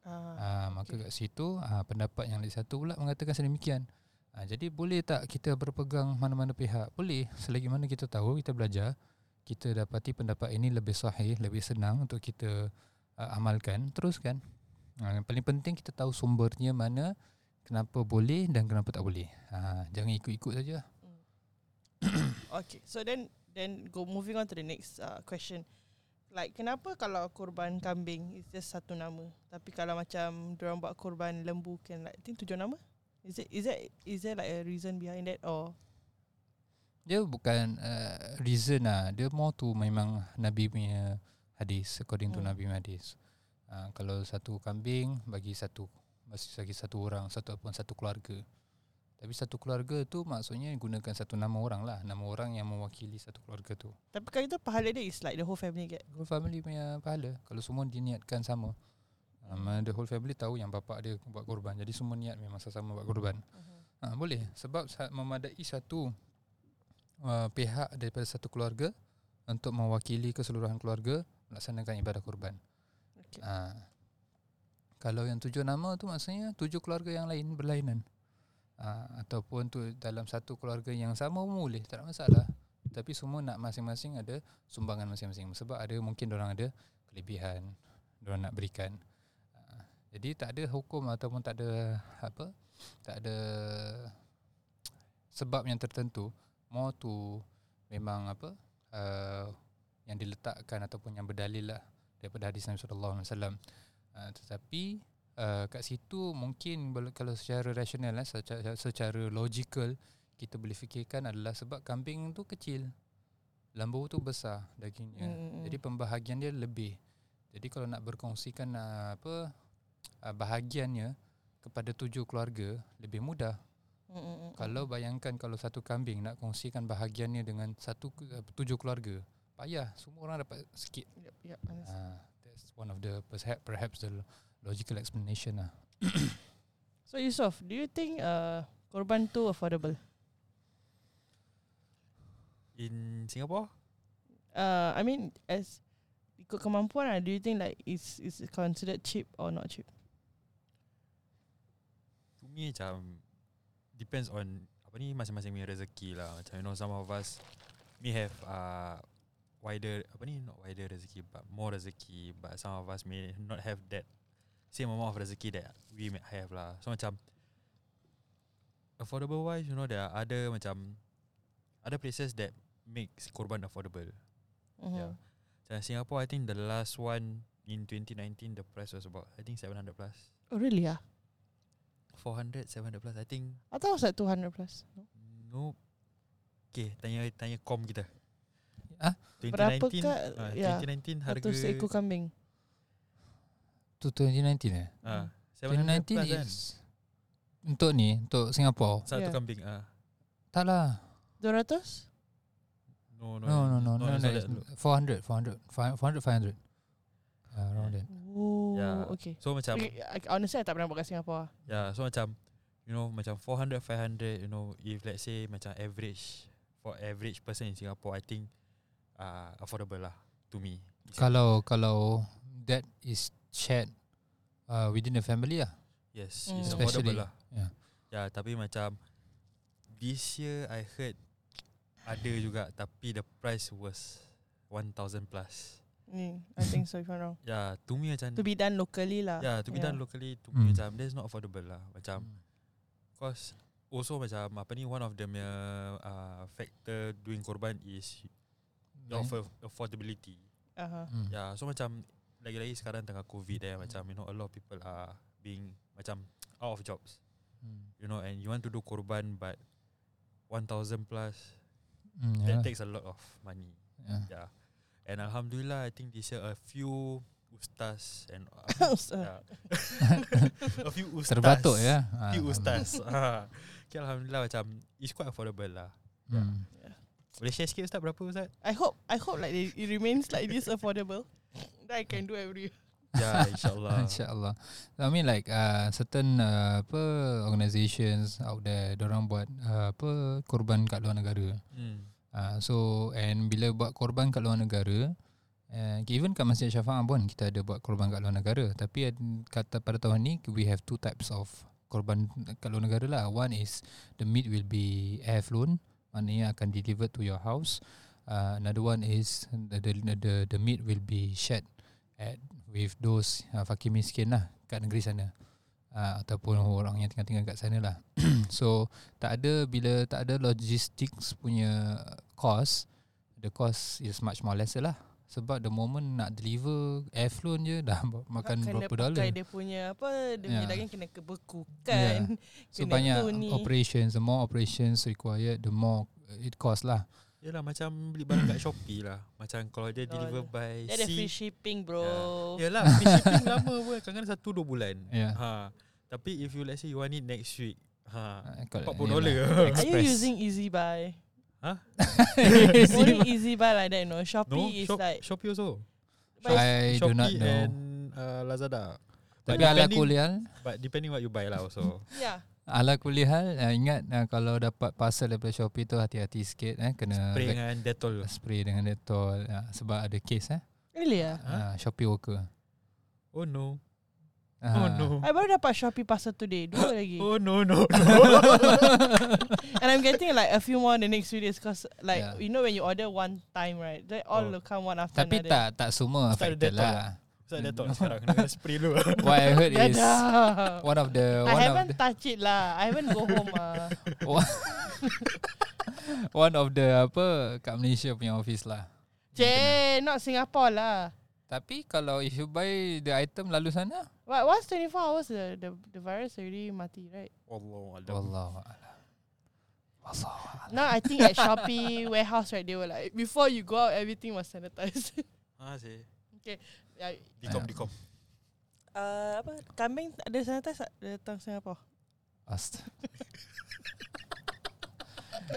Ah, Ah, maka okay. kat situ ah, pendapat yang lagi satu pula mengatakan sedemikian. Ah, jadi boleh tak kita berpegang mana-mana pihak? Boleh selagi mana kita tahu kita belajar kita dapati pendapat ini lebih sahih, lebih senang untuk kita ah, amalkan, teruskan. Ah, yang paling penting kita tahu sumbernya mana, kenapa boleh dan kenapa tak boleh. Ah, jangan ikut-ikut saja. [COUGHS] Okay, so then then go moving on to the next uh, question. Like kenapa kalau korban kambing is just satu nama, tapi kalau macam orang buat korban lembu can like I think tujuh nama? Is it is that is there like a reason behind that or Dia bukan uh, reason lah. Dia more tu memang Nabi punya hadis according to Hmm. Nabi punya hadis. Uh, kalau satu kambing bagi satu bagi satu orang satu ataupun satu keluarga. Tapi satu keluarga tu maksudnya gunakan satu nama orang lah, nama orang yang mewakili satu keluarga tu. tapi kalau itu pahala dia is like the whole family get. Whole family punya pahala kalau semua diniatkan sama. Um, the whole family tahu yang bapak dia buat korban. Jadi semua niat memang sama buat korban. Uh-huh. Ha, boleh sebab memadai satu uh, pihak daripada satu keluarga untuk mewakili keseluruhan keluarga melaksanakan ibadah kurban. Okay. Ha. Kalau yang tujuh nama tu maksudnya tujuh keluarga yang lain berlainan. Ha, ataupun tu dalam satu keluarga yang sama pun boleh, tak ada masalah. Tapi semua nak masing-masing ada sumbangan masing-masing sebab ada mungkin orang ada kelebihan orang nak berikan. Ha, jadi tak ada hukum ataupun tak ada apa? Tak ada sebab yang tertentu. More tu memang apa? Uh, yang diletakkan ataupun yang berdalil lah daripada hadis Nabi sallallahu alaihi wasallam. Tetapi uh, kat situ mungkin kalau secara rasional lah, secara, secara logical kita boleh fikirkan adalah sebab kambing tu kecil. Lembu tu besar dagingnya. Mm-mm. Jadi pembahagian dia lebih. Jadi kalau nak berkongsikan uh, apa uh, bahagiannya kepada tujuh keluarga lebih mudah. Mm, mm, mm. Kalau bayangkan kalau satu kambing nak kongsikan bahagiannya dengan satu uh, tujuh keluarga, payah semua orang dapat sikit. Yep, yep. Ah, that's one of the perhaps perhaps the logical explanation lah. [COUGHS] So Yusof, do you think uh, korban tu affordable? In Singapore, Uh, I mean as ikut kemampuan lah, do you think like it's it's considered cheap or not cheap? to me macam depends on apa ni masing-masing punya rezeki lah. Macam you know some of us may have uh, wider apa ni not wider rezeki but more rezeki but some of us may not have that same amount of rezeki that we may have lah. So macam affordable wise you know there are other macam other places that makes korban affordable. Mm-hmm. Yeah. Macam Singapore I think the last one in 2019 the price was about I think 700 plus. Oh really? Ah, 400 700 plus I think I thought it was like two hundred plus. No? No. Okay, tanya tanya kom kita. Ah? 2019 Berapakah, ah, ya, 2019 harga Satu seekor kambing. Tu 2019 eh? ah 700 2019 plus kan. is untuk ni, untuk Singapore. Satu Yeah. kambing ah. Tak lah. Dua ratus? No no No, no, no, no, no, no, no, it's that. 400, 400, 400, 500. Uh, around that. Oh, Yeah. okay. So macam okay. I, honestly, I tak pernah buat kat Singapore. yeah, so macam you know macam 400 500 you know if let's say macam average for average person in Singapore I think uh, affordable lah to me. Kalau kalau that is shared uh, within the family lah. Yes, Mm. it's Especially, affordable lah. yeah. Yeah, tapi macam this year I heard ada juga tapi the price was 1000 plus. Mm, I think so if I'm wrong. Yeah, to me macam To be done locally lah. Yeah, to be Yeah. done locally to Mm. me macam that's not affordable lah. Macam cause also macam apa ni one of the uh, factor doing korban is your affordability. Uh-huh. Mm. Yeah, so macam lagi-lagi sekarang tengah covid eh macam you know a lot of people are being macam out of jobs. Mm. You know and you want to do korban but 1000 plus Mm, that yeah. takes a lot of money. yeah. Yeah. And alhamdulillah I think this year a few ustaz and [LAUGHS] Ustaz. yeah. [LAUGHS] a few ustaz Terbatuk ya. Ah, few ustaz. ah. Okay, alhamdulillah macam it's quite affordable lah. Mm. Boleh share sikit ustaz berapa ustaz? I hope I hope like it, remains like this affordable. [LAUGHS] That I can do every year. Ya, insyaallah. [LAUGHS] InsyaAllah I mean like uh, Certain uh, Apa Organizations Out there Diorang buat uh, Apa Korban kat luar negara Hmm. uh, So And bila buat korban kat luar negara uh, Even kat Masjid Syafa'ah pun Kita ada buat korban kat luar negara Tapi kata pada tahun ni We have two types of Korban kat luar negara lah One is The meat will be air flown Maknanya akan delivered to your house. Uh, Another one is the, the, the, the meat will be shared at with those uh, fakir miskin lah kat negeri sana. Uh, ataupun orang yang tinggal-tinggal kat sana lah. [CLEARS THROAT] So tak ada bila tak ada logistics punya cost the cost is much more lesser lah sebab the moment nak deliver air flown je dah [LAUGHS] makan kena berapa dollar pakai dia punya apa dia punya Yeah. daging kena kebekukan. [LAUGHS] so kena banyak operations the more operations required the more it cost lah Yalah macam beli barang kat Shopee lah. Macam kalau dia deliver by Dia ada free sea. shipping bro. Yalah free [LAUGHS] shipping lama pun kadang-kadang satu dua bulan. Yeah. Ha. Tapi if you let's say you want it next week. Ha. Uh, kalau- 40 ni dollar. lah. Are you using Easy Buy? Ha? [LAUGHS] Only Easy Buy like that, no. Shopee No, is shop, like Shopee also. I do Shopee not know and uh, Lazada. tapi But ala depending- kuliah But depending what you buy lah also. [LAUGHS] yeah. Ala kulli hal uh, ingat uh, kalau dapat parcel daripada Shopee tu hati-hati sikit eh kena Spray dengan Dettol. spray dengan Dettol uh, sebab ada case eh Really ah? Ha? uh, Shopee worker. Oh no. Oh no. I baru dapat Shopee parcel today. Dua [LAUGHS] lagi. Oh no no no. [LAUGHS] And I'm getting like a few more in the next few days because like Yeah. you know when you order one time right, they all Oh. will come one after Tapi another. tak tak semua Start affected lah. Ustaz Dettol sekarang [LAUGHS] kena spray dulu. What I heard is one of the I one of haven't the, touch it lah. I haven't go home ah. one of the apa kat Malaysia punya office lah. Cik, not Singapore lah. Tapi kalau if you buy the item lalu sana, What once 24 hours the the, the virus already mati, right? Allah wallahu a'lam. Wallahu a'lam. Now I think at Shopee [LAUGHS] warehouse right, they were like before you go out everything was sanitized. [LAUGHS] Ha sih. yeah, Dikom dikom. uh, apa kambing ada sanitize tak datang Singapore? Astaga. [LAUGHS]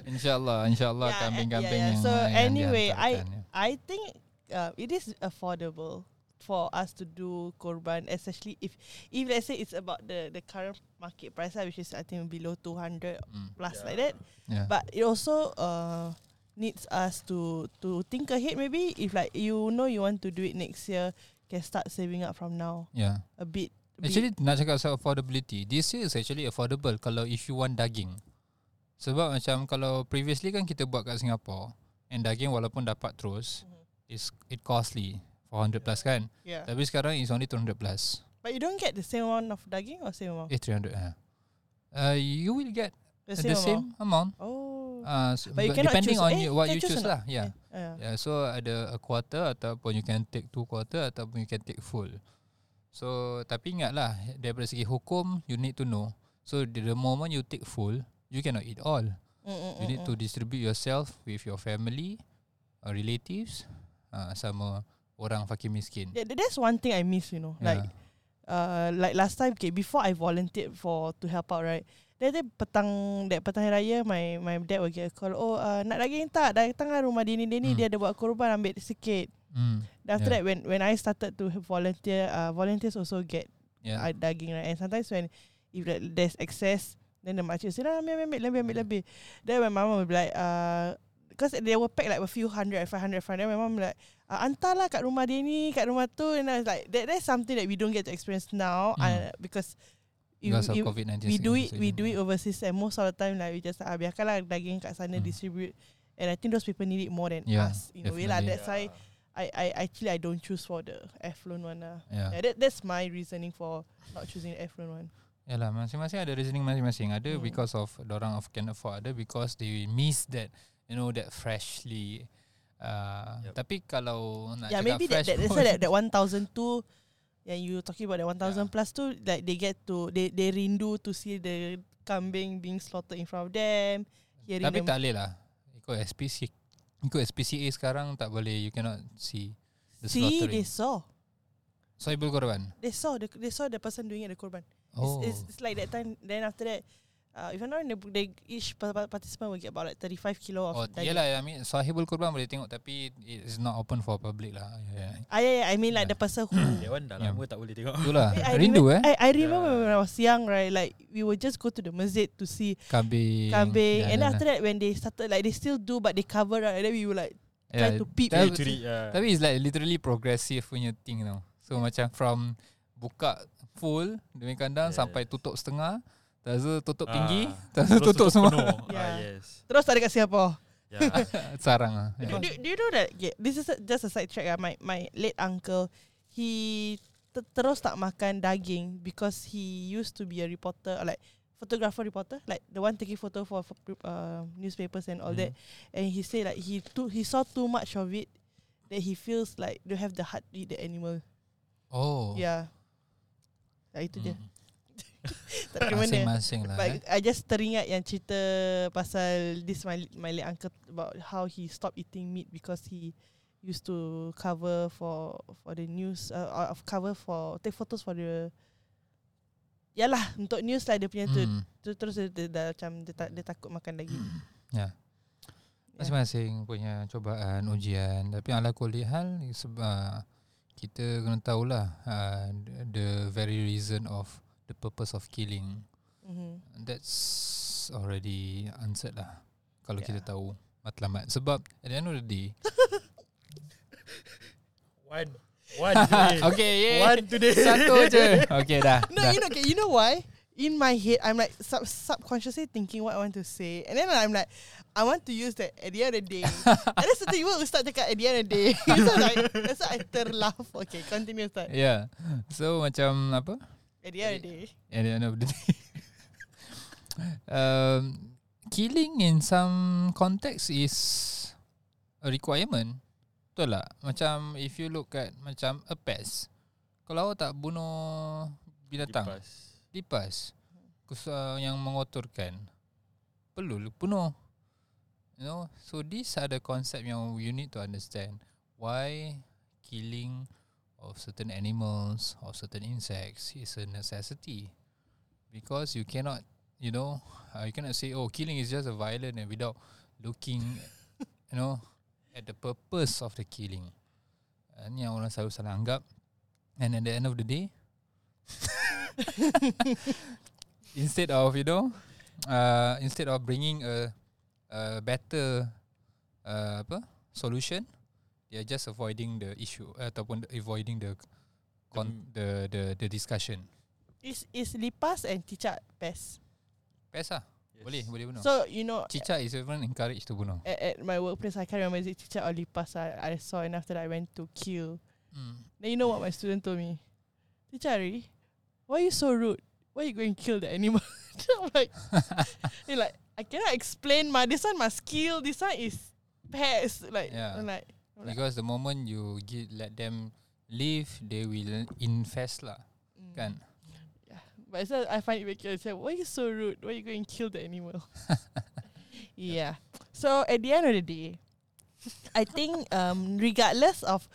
InsyaAllah InsyaAllah Yeah, kambing-kambing yeah, yeah. yang So, yang anyway, I- ya. I think uh, it is affordable for us to do korban, especially if if let's say it's about the the current market price, lah, which is I think below two hundred Mm, plus Yeah. like that. yeah. But it also uh needs us to to think ahead. Maybe if like you know you want to do it next year, can start saving up from now yeah. a bit. a bit. Actually nak cakap pasal affordability This year is actually affordable Kalau if you want daging Sebab macam Kalau previously kan kita buat kat Singapore And daging walaupun dapat terus Mhm. Is It costly 400 plus kan yeah. Tapi sekarang is only 200 plus But you don't get the same amount of daging or same amount. Eh 300 ha. Uh, you will get The the same, same, amount. amount. Oh. Uh, s- But you cannot depending choose. on Eh, you, what you choose choose or lah. Yeah. yeah. Yeah, so ada a quarter ataupun you can take two quarter ataupun you can take full. So tapi ingatlah daripada segi hukum you need to know. So the, the moment you take full, you cannot eat all. Mm, mm, You mm, need mm. to distribute yourself with your family, uh, relatives, uh, sama orang fakir miskin. Yeah, th- that's one thing I miss. You know, like uh, like last time, okay, before I volunteered for to help out, right? Then dia petang that petang hari raya, my my dad will get a call. Oh, uh, nak daging tak? Datanglah rumah Dini Dini. Hmm. Dia ada buat korban, ambil sikit. mm, Then after Yeah. that, when when I started to volunteer, uh, volunteers also get yeah. uh, daging, right? And sometimes when if there's excess, then the makcik say, "Nah, ambil, ambil, lebih, ambil, lebih." Then my mama will be like, uh, because they will pack like a few hundred, 500, 500. My mom will be like, uh, antarlah kat rumah dia ni, kat rumah tu. And I was like, that, that's something that we don't get to experience now Hmm. uh, because if, Because if COVID-19. we do it, we do it overseas and most of the time like we just uh, biarkanlah daging kat sana Hmm. distribute. And I think those people need it more than Yeah, us in a way lah. definitely. That's why I, I actually I don't choose for the affluent one lah. Yeah. Yeah, that, that's my reasoning for not choosing the affluent one. Yalah masing-masing ada reasoning masing-masing. Ada Hmm. because of orang of can afford, ada because they miss that you know that freshly. Uh, Yup. Tapi kalau nak yeah, cakap maybe that fresh that, pun, why that, [LAUGHS] that 1002 yang you talking about that 1000 Yeah. plus tu like they get to they they rindu to see the kambing being slaughtered in front of them. Hearing Tapi them. tak boleh lah Ikut SPC Ikut SPCA sekarang tak boleh You cannot see The see they slaughtering saw. Sohibul korban They saw the they saw the person doing it the korban. Oh It's, it's, it's like that time. Then after that, uh, if I'm not wrong, they each pa- pa- participant will get about like 35 kilo of Oh daging. yelah I mean Sahibul korban boleh tengok Tapi It's not open for public lah yeah. Ah yeah, yeah, I mean like Yeah. the person who. [COUGHS] That one dah Yeah. lama tak boleh tengok. Itulah I, I Rindu remem- eh I, I remember Yeah. when I was young, right? Like we would just go to the masjid to see Kambing kambing, Yeah, and then yeah, after that when they started, like they still do, but they cover right. And then we were like try yeah. to peep. Tapi- ya. Tapi it's like literally progressive punya thing tau. So macam from buka full demi kandang Yes. sampai tutup setengah, lepas tu tutup Ah, tinggi, terus lepas tu tutup semua. penuh. [LAUGHS] Ah, Yeah. yes. Terus tak ada kat Singapore. Yeah. [LAUGHS] Sarang ah. Do, Yeah. do, do you know that? Okay, this is a, just a side track. Uh, my my late uncle, he ter- terus tak makan daging because he used to be a reporter, like photographer reporter, like the one taking photo for, for uh, newspapers and all Mhm. that. And he said like he too he saw too much of it that he feels like don't have the heart to eat the animal. Oh. Yeah. Nah, itu dia. Hmm. [LAUGHS] Tak ada mana. Masing-masing lah. But Eh. I just teringat yang cerita pasal this my my late uncle about how he stopped eating meat because he used to cover for for the news uh, of cover for take photos for the Yalah untuk news lah dia punya tu, Hmm. tu terus dia, dia, dah macam dia, tak, dia takut makan daging. Ya. Yeah. Masing-masing punya cobaan, ujian. Tapi ala kulli hal sebab kita kena tahulah uh, the very reason of the purpose of killing. Mm-hmm. That's already answered lah Kalau Yeah. kita tahu matlamat Sebab at the end of the day [LAUGHS] One. One today. [LAUGHS] Okay yeah. One today. Satu je Okay dah, [LAUGHS] No, dah. you know, okay, you know why? In my head, I'm like sub- subconsciously thinking what I want to say, and then I'm like, I want to use that at the end of the day. and then satu tiba Ustaz cakap at the end of the day. so like, that's why I terlaugh. Okay, continue Ustaz. Yeah So macam apa At the end of the day. At the end of the day. [LAUGHS] Um, Killing in some context is A requirement. Betul tak? Macam if you look at Macam a pest. Kalau awak tak bunuh Binatang Lipas. lipas kus- uh, yang mengotorkan. Perlu lu penuh you know? So these are the concept yang you need to understand. Why killing of certain animals or certain insects is a necessity because you cannot you know, uh, you cannot say, oh, killing is just a violent and without looking, [LAUGHS] you know, at the purpose of the killing. Uh, ni yang orang selalu salah anggap. And at the end of the day, [LAUGHS] instead of you know, uh, instead of bringing a, a better uh, apa solution, are just avoiding the issue uh, ataupun avoiding the con- the the the discussion. Is is lipas and cicak best? Best lah. Boleh, boleh bunuh. So you know, Cicak is even encouraged to bunuh. at, at my workplace, I can't remember is it cicak or lipas. I, I saw and after that I went to kill. Mm. Then you know what my student told me? Teacher, why are you so rude? Why you going to kill the animal? [LAUGHS] I'm like, [LAUGHS] you like I cannot explain. My this one must kill. This one is pest. Like, Yeah. I'm like, Because the moment you give, let them live, they will infest lah. mm. Kan? But so I find it. Like, Why you so rude? Why you going to kill the animal? [LAUGHS] yeah. So at the end of the day, I think um, regardless of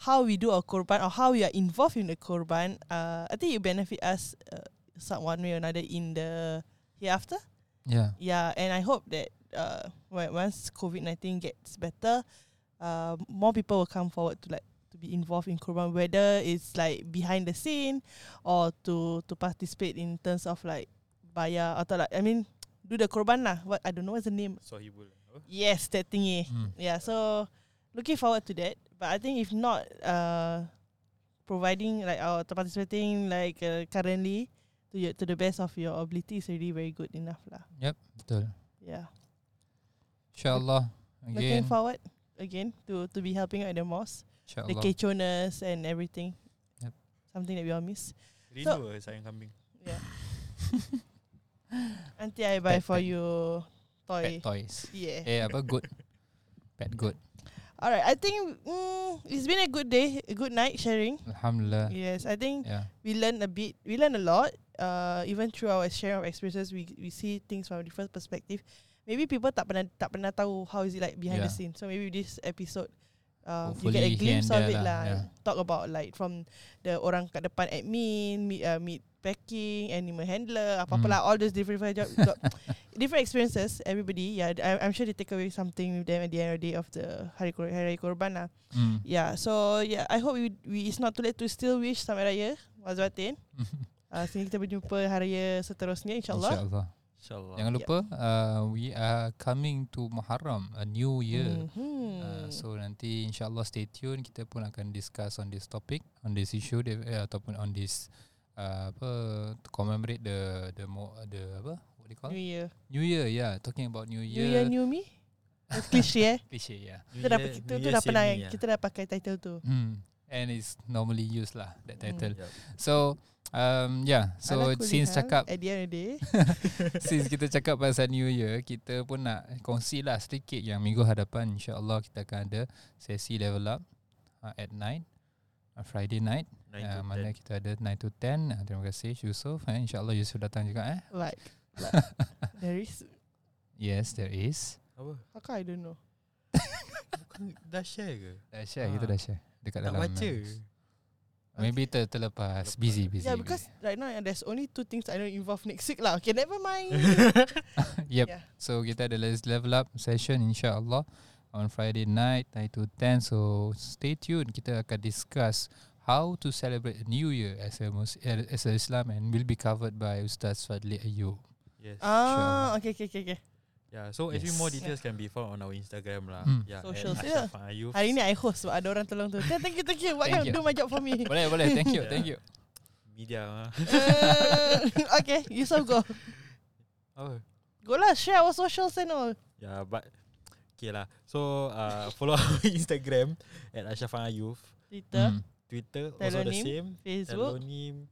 how we do our korban or how we are involved in the korban, uh, I think it benefit us uh, some one way or another in the hereafter. Yeah. Yeah, and I hope that uh, when, once COVID nineteen gets better, uh, more people will come forward to like to be involved in korban, whether it's like behind the scene or to to participate in terms of like bayar atau like I mean do the korban lah. What I don't know what's the name. Sohibul. Apa? Yes, that thingy. Mm. Yeah, so looking forward to that. But I think if not, uh, providing like or participating like uh, currently to your, to the best of your ability is already very good enough lah. Betul. Yeah. InsyaAllah. Looking Again. forward again to to be helping out at the mosque, the InsyaAllah. and everything. Yep. Something that we all miss. Rindu so, sayang kambing. Yeah. [LAUGHS] [LAUGHS] Nanti I buy Pet- for pet. you toy. Pet toys. Yeah. Eh, apa? Good. Pet [LAUGHS] good. Alright, I think mm, it's been a good day, a good night sharing. Alhamdulillah. Yes, I think Yeah. we learned a bit. We learn a lot. Uh, even through our sharing of experiences, we we see things from a different perspective. Maybe people tak pernah tak pernah tahu how is it like behind the Yeah. scene. So maybe this episode, uh, you get a glimpse of it lah, lah. yeah. Talk about like from the orang kat depan admin, meet, uh, meet packing, animal handler, apa apa Mm. lah, all those different job, got [LAUGHS] different experiences. Everybody, yeah, I, I'm sure they take away something with them at the end of the day of the hari Kor- hari korban lah. Mm. Yeah, so yeah, I hope we, we it's not too late to still wish selamat raya Wazwatin. [LAUGHS] Uh, sehingga kita berjumpa hari raya seterusnya insyaAllah. InsyaAllah. InsyaAllah. Jangan lupa uh, we are coming to Muharram, a new year. Mhm. Uh, so nanti insyaallah stay tune kita pun akan discuss on this topic on this issue eh, ataupun on this uh, apa to commemorate the the mo, the apa what do you call New? Year. New Year yeah talking about New New Year, Year, new me. Cliche eh. [LAUGHS] cliche yeah Kita dah kita tu dah pernah kita dah pakai title tu. hmm. And it's normally used lah that Hmm. title so um yeah so since cakap at the end of the day. [LAUGHS] since kita cakap pasal New Year, kita pun nak kongsi lah sedikit yang minggu hadapan insyaAllah kita akan ada sesi level up uh, at night, uh, Friday night. Uh, mana kita ada 9 to 10. Uh, terima kasih Yusuf. Eh. InsyaAllah Yusuf datang juga. Eh. Like, like [LAUGHS] there is Yes, there is. Apa? how come I don't know. Bukan dah share ke? Dah share, Ah. kita dah share. Dekat Tak dalam. baca. Uh, maybe ter, terlepas. Busy, busy. Yeah, because right now there's only two things I know involve next week lah. Okay, never mind. [LAUGHS] yep. Yeah. So kita ada let's level up session insyaAllah on Friday night 9 to 10. So stay tuned. Kita akan discuss how to celebrate New Year as a Mus- uh, as a Islam and will be covered by Ustaz Fadli Ayub. Yes. Ah, okay, okay, okay, okay. Yeah, so actually Yes. more details can be found on our Instagram lah. Hmm. Yeah, Socials, at yeah. Ayub. Hari ni I host sebab ada orang tolong tu. Yeah, thank you, thank you. What Thank can you. do my job for me? Boleh, boleh. Thank you, [LAUGHS] Yeah. thank you. Media. ah. Uh, [LAUGHS] okay, Yusof go. Oh. Go lah, share our socials and all. Yeah, but okay lah. So uh, follow [LAUGHS] our Instagram at Ashraf Ayub. Twitter, Hmm. Twitter also the same. Facebook. Telonym,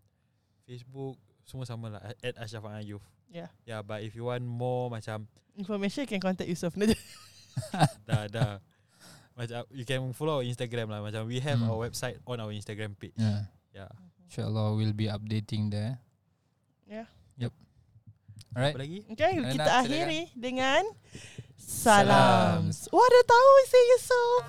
Facebook, semua sama lah at Ashraf Ayub. Yeah. Yeah, but if you want more macam Information you can contact Yusof. [LAUGHS] dah dah macam you can follow our Instagram lah macam we have Hmm. our website on our Instagram page. Yeah. Yeah. InsyaAllah we'll be updating there. Yeah. Alright. Apa lagi? Okay, Nak, kita silakan. akhiri dengan Salam. salam. Wah, dah tahu saya Yusof.